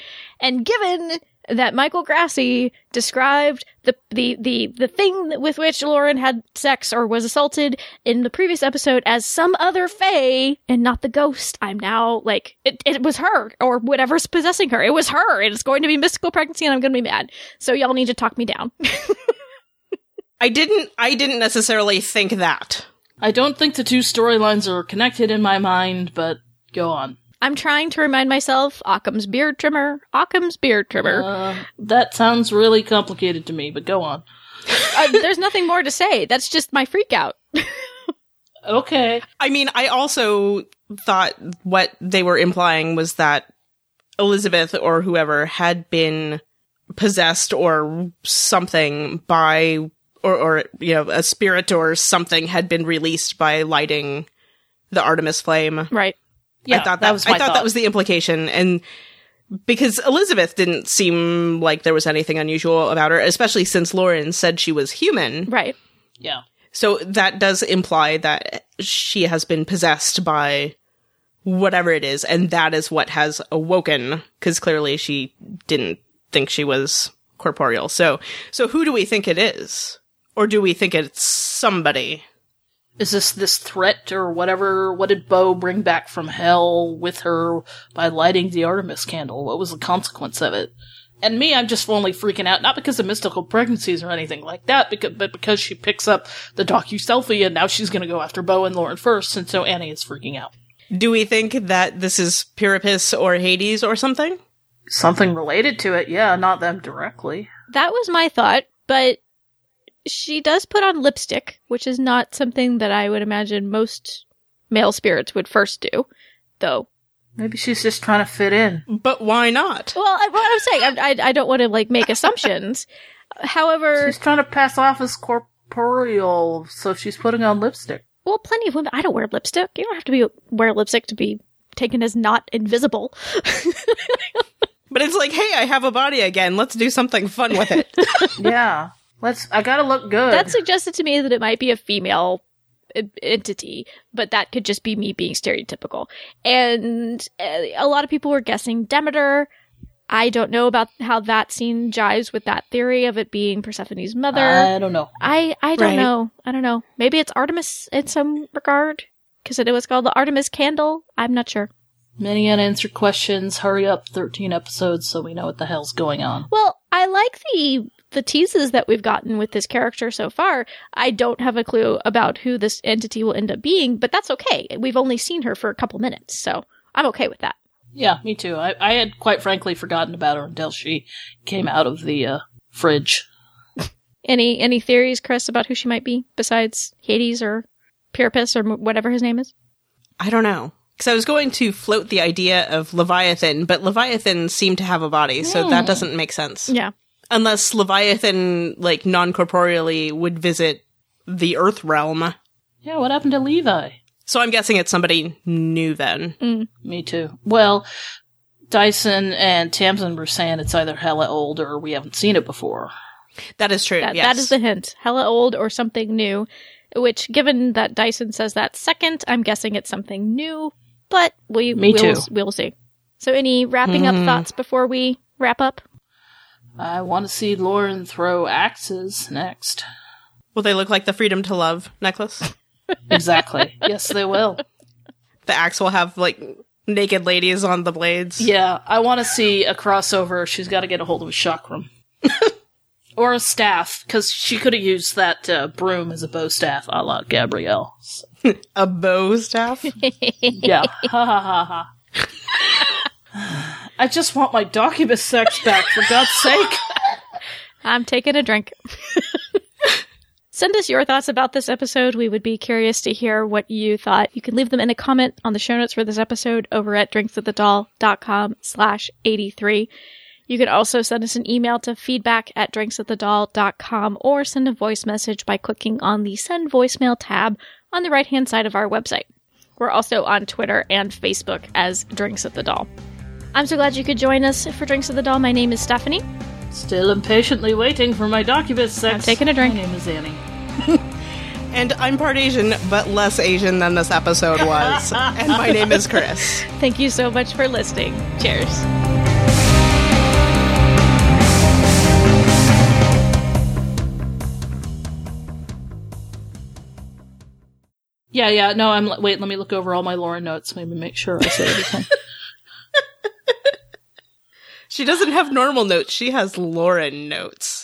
And given that Michael Grassi described the, the, the, the thing with which Lauren had sex or was assaulted in the previous episode as some other Fae and not the ghost, I'm now like, it, it was her or whatever's possessing her. It was her. It's going to be mystical pregnancy and I'm going to be mad. So y'all need to talk me down. I didn't I didn't necessarily think that. I don't think the two storylines are connected in my mind, but go on. I'm trying to remind myself Occam's beard trimmer, Occam's beard trimmer. Uh, that sounds really complicated to me, but go on. uh, there's nothing more to say. That's just my freak out. Okay. I mean, I also thought what they were implying was that Elizabeth or whoever had been possessed or something by or or you know, a spirit or something had been released by lighting the Artemis flame. Right. Yeah, I thought that that, was I thought thought. that was the implication and because Elizabeth didn't seem like there was anything unusual about her, especially since Lauren said she was human. Right. Yeah. So that does imply that she has been possessed by whatever it is, and that is what has awoken, because clearly she didn't think she was corporeal. So, so who do we think it is? Or do we think it's somebody? Is this this threat or whatever? What did Bo bring back from hell with her by lighting the Artemis candle? What was the consequence of it? And me, I'm just only freaking out, not because of mystical pregnancies or anything like that, because, but because she picks up the docu selfie and now she's going to go after Bo and Lauren first, and so Annie is freaking out. Do we think that this is Pyrrhus or Hades or something? Something related to it, yeah, not them directly. That was my thought, but she does put on lipstick, which is not something that I would imagine most male spirits would first do, though. Maybe she's just trying to fit in. But why not? Well, I, what I'm saying, I, I, I don't want to like make assumptions. However, She's trying to pass off as corporeal, so she's putting on lipstick. well, plenty of women. I don't wear lipstick. You don't have to be wear lipstick to be taken as not invisible. But it's like, hey, I have a body again. Let's do something fun with it. yeah. Let's, I gotta look good. that suggested to me that it might be a female entity, but that could just be me being stereotypical. And uh, a lot of people were guessing Demeter. I don't know about how that scene jives with that theory of it being Persephone's mother. I don't know. I I don't Right. know. I don't know. Maybe it's Artemis in some regard because it was called the Artemis candle. I'm not sure. Many unanswered questions. Hurry up, 13 episodes so we know what the hell's going on. Well, I like the the teases that we've gotten with this character so far. I don't have a clue about who this entity will end up being, but that's okay. We've only seen her for a couple minutes, so I'm okay with that. Yeah, me too. I, I had quite frankly forgotten about her until she came out of the uh, fridge. Any any theories, Chris, about who she might be besides Hades or Pyrrhus or whatever his name is? I don't know. Because I was going to float the idea of Leviathan, but Leviathan seemed to have a body, so that doesn't make sense. Yeah. Unless Leviathan, like, non corporeally would visit the Earth realm. Yeah, what happened to Levi? So I'm guessing it's somebody new then. Mm, me too. Well, Dyson and Tamsin were saying it's either hella old or we haven't seen it before. That is true. That, yes. that is the hint. Hella old or something new. Which, given that Dyson says that second, I'm guessing it's something new. But we Me we'll, too. we'll see. So, any wrapping up mm-hmm. thoughts before we wrap up? I want to see Lauren throw axes next. Will they look like the Freedom to Love necklace? Exactly. yes, they will. the axe will have like naked ladies on the blades. Yeah, I want to see a crossover. She's got to get a hold of a chakram. or a staff, because she could have used that uh, broom as a bo staff a la Gabrielle. So, A bo staff. yeah. Ha ha ha ha. I just want my Doccubus sex back, for God's sake. I'm taking a drink. Send us your thoughts about this episode. We would be curious to hear what you thought. You can leave them in a comment on the show notes for this episode over at drinksatthedal.com slash 83. You can also send us an email to feedback at drinksatthedal.com or send a voice message by clicking on the send voicemail tab on the right hand side of our website. We're also on Twitter and Facebook as Drinks at the Dal. I'm so glad you could join us for Drinks at the Dal. My name is Stephanie. Still impatiently waiting for my Doccubus sex. I'm taking a drink. My name is Annie. and I'm part Asian, but less Asian than this episode was. and my name is Chris. Thank you so much for listening. Cheers. Yeah, yeah. No, I'm. Wait, let me look over all my Lauren notes. Maybe make sure I say everything. She doesn't have normal notes. She has Lauren notes.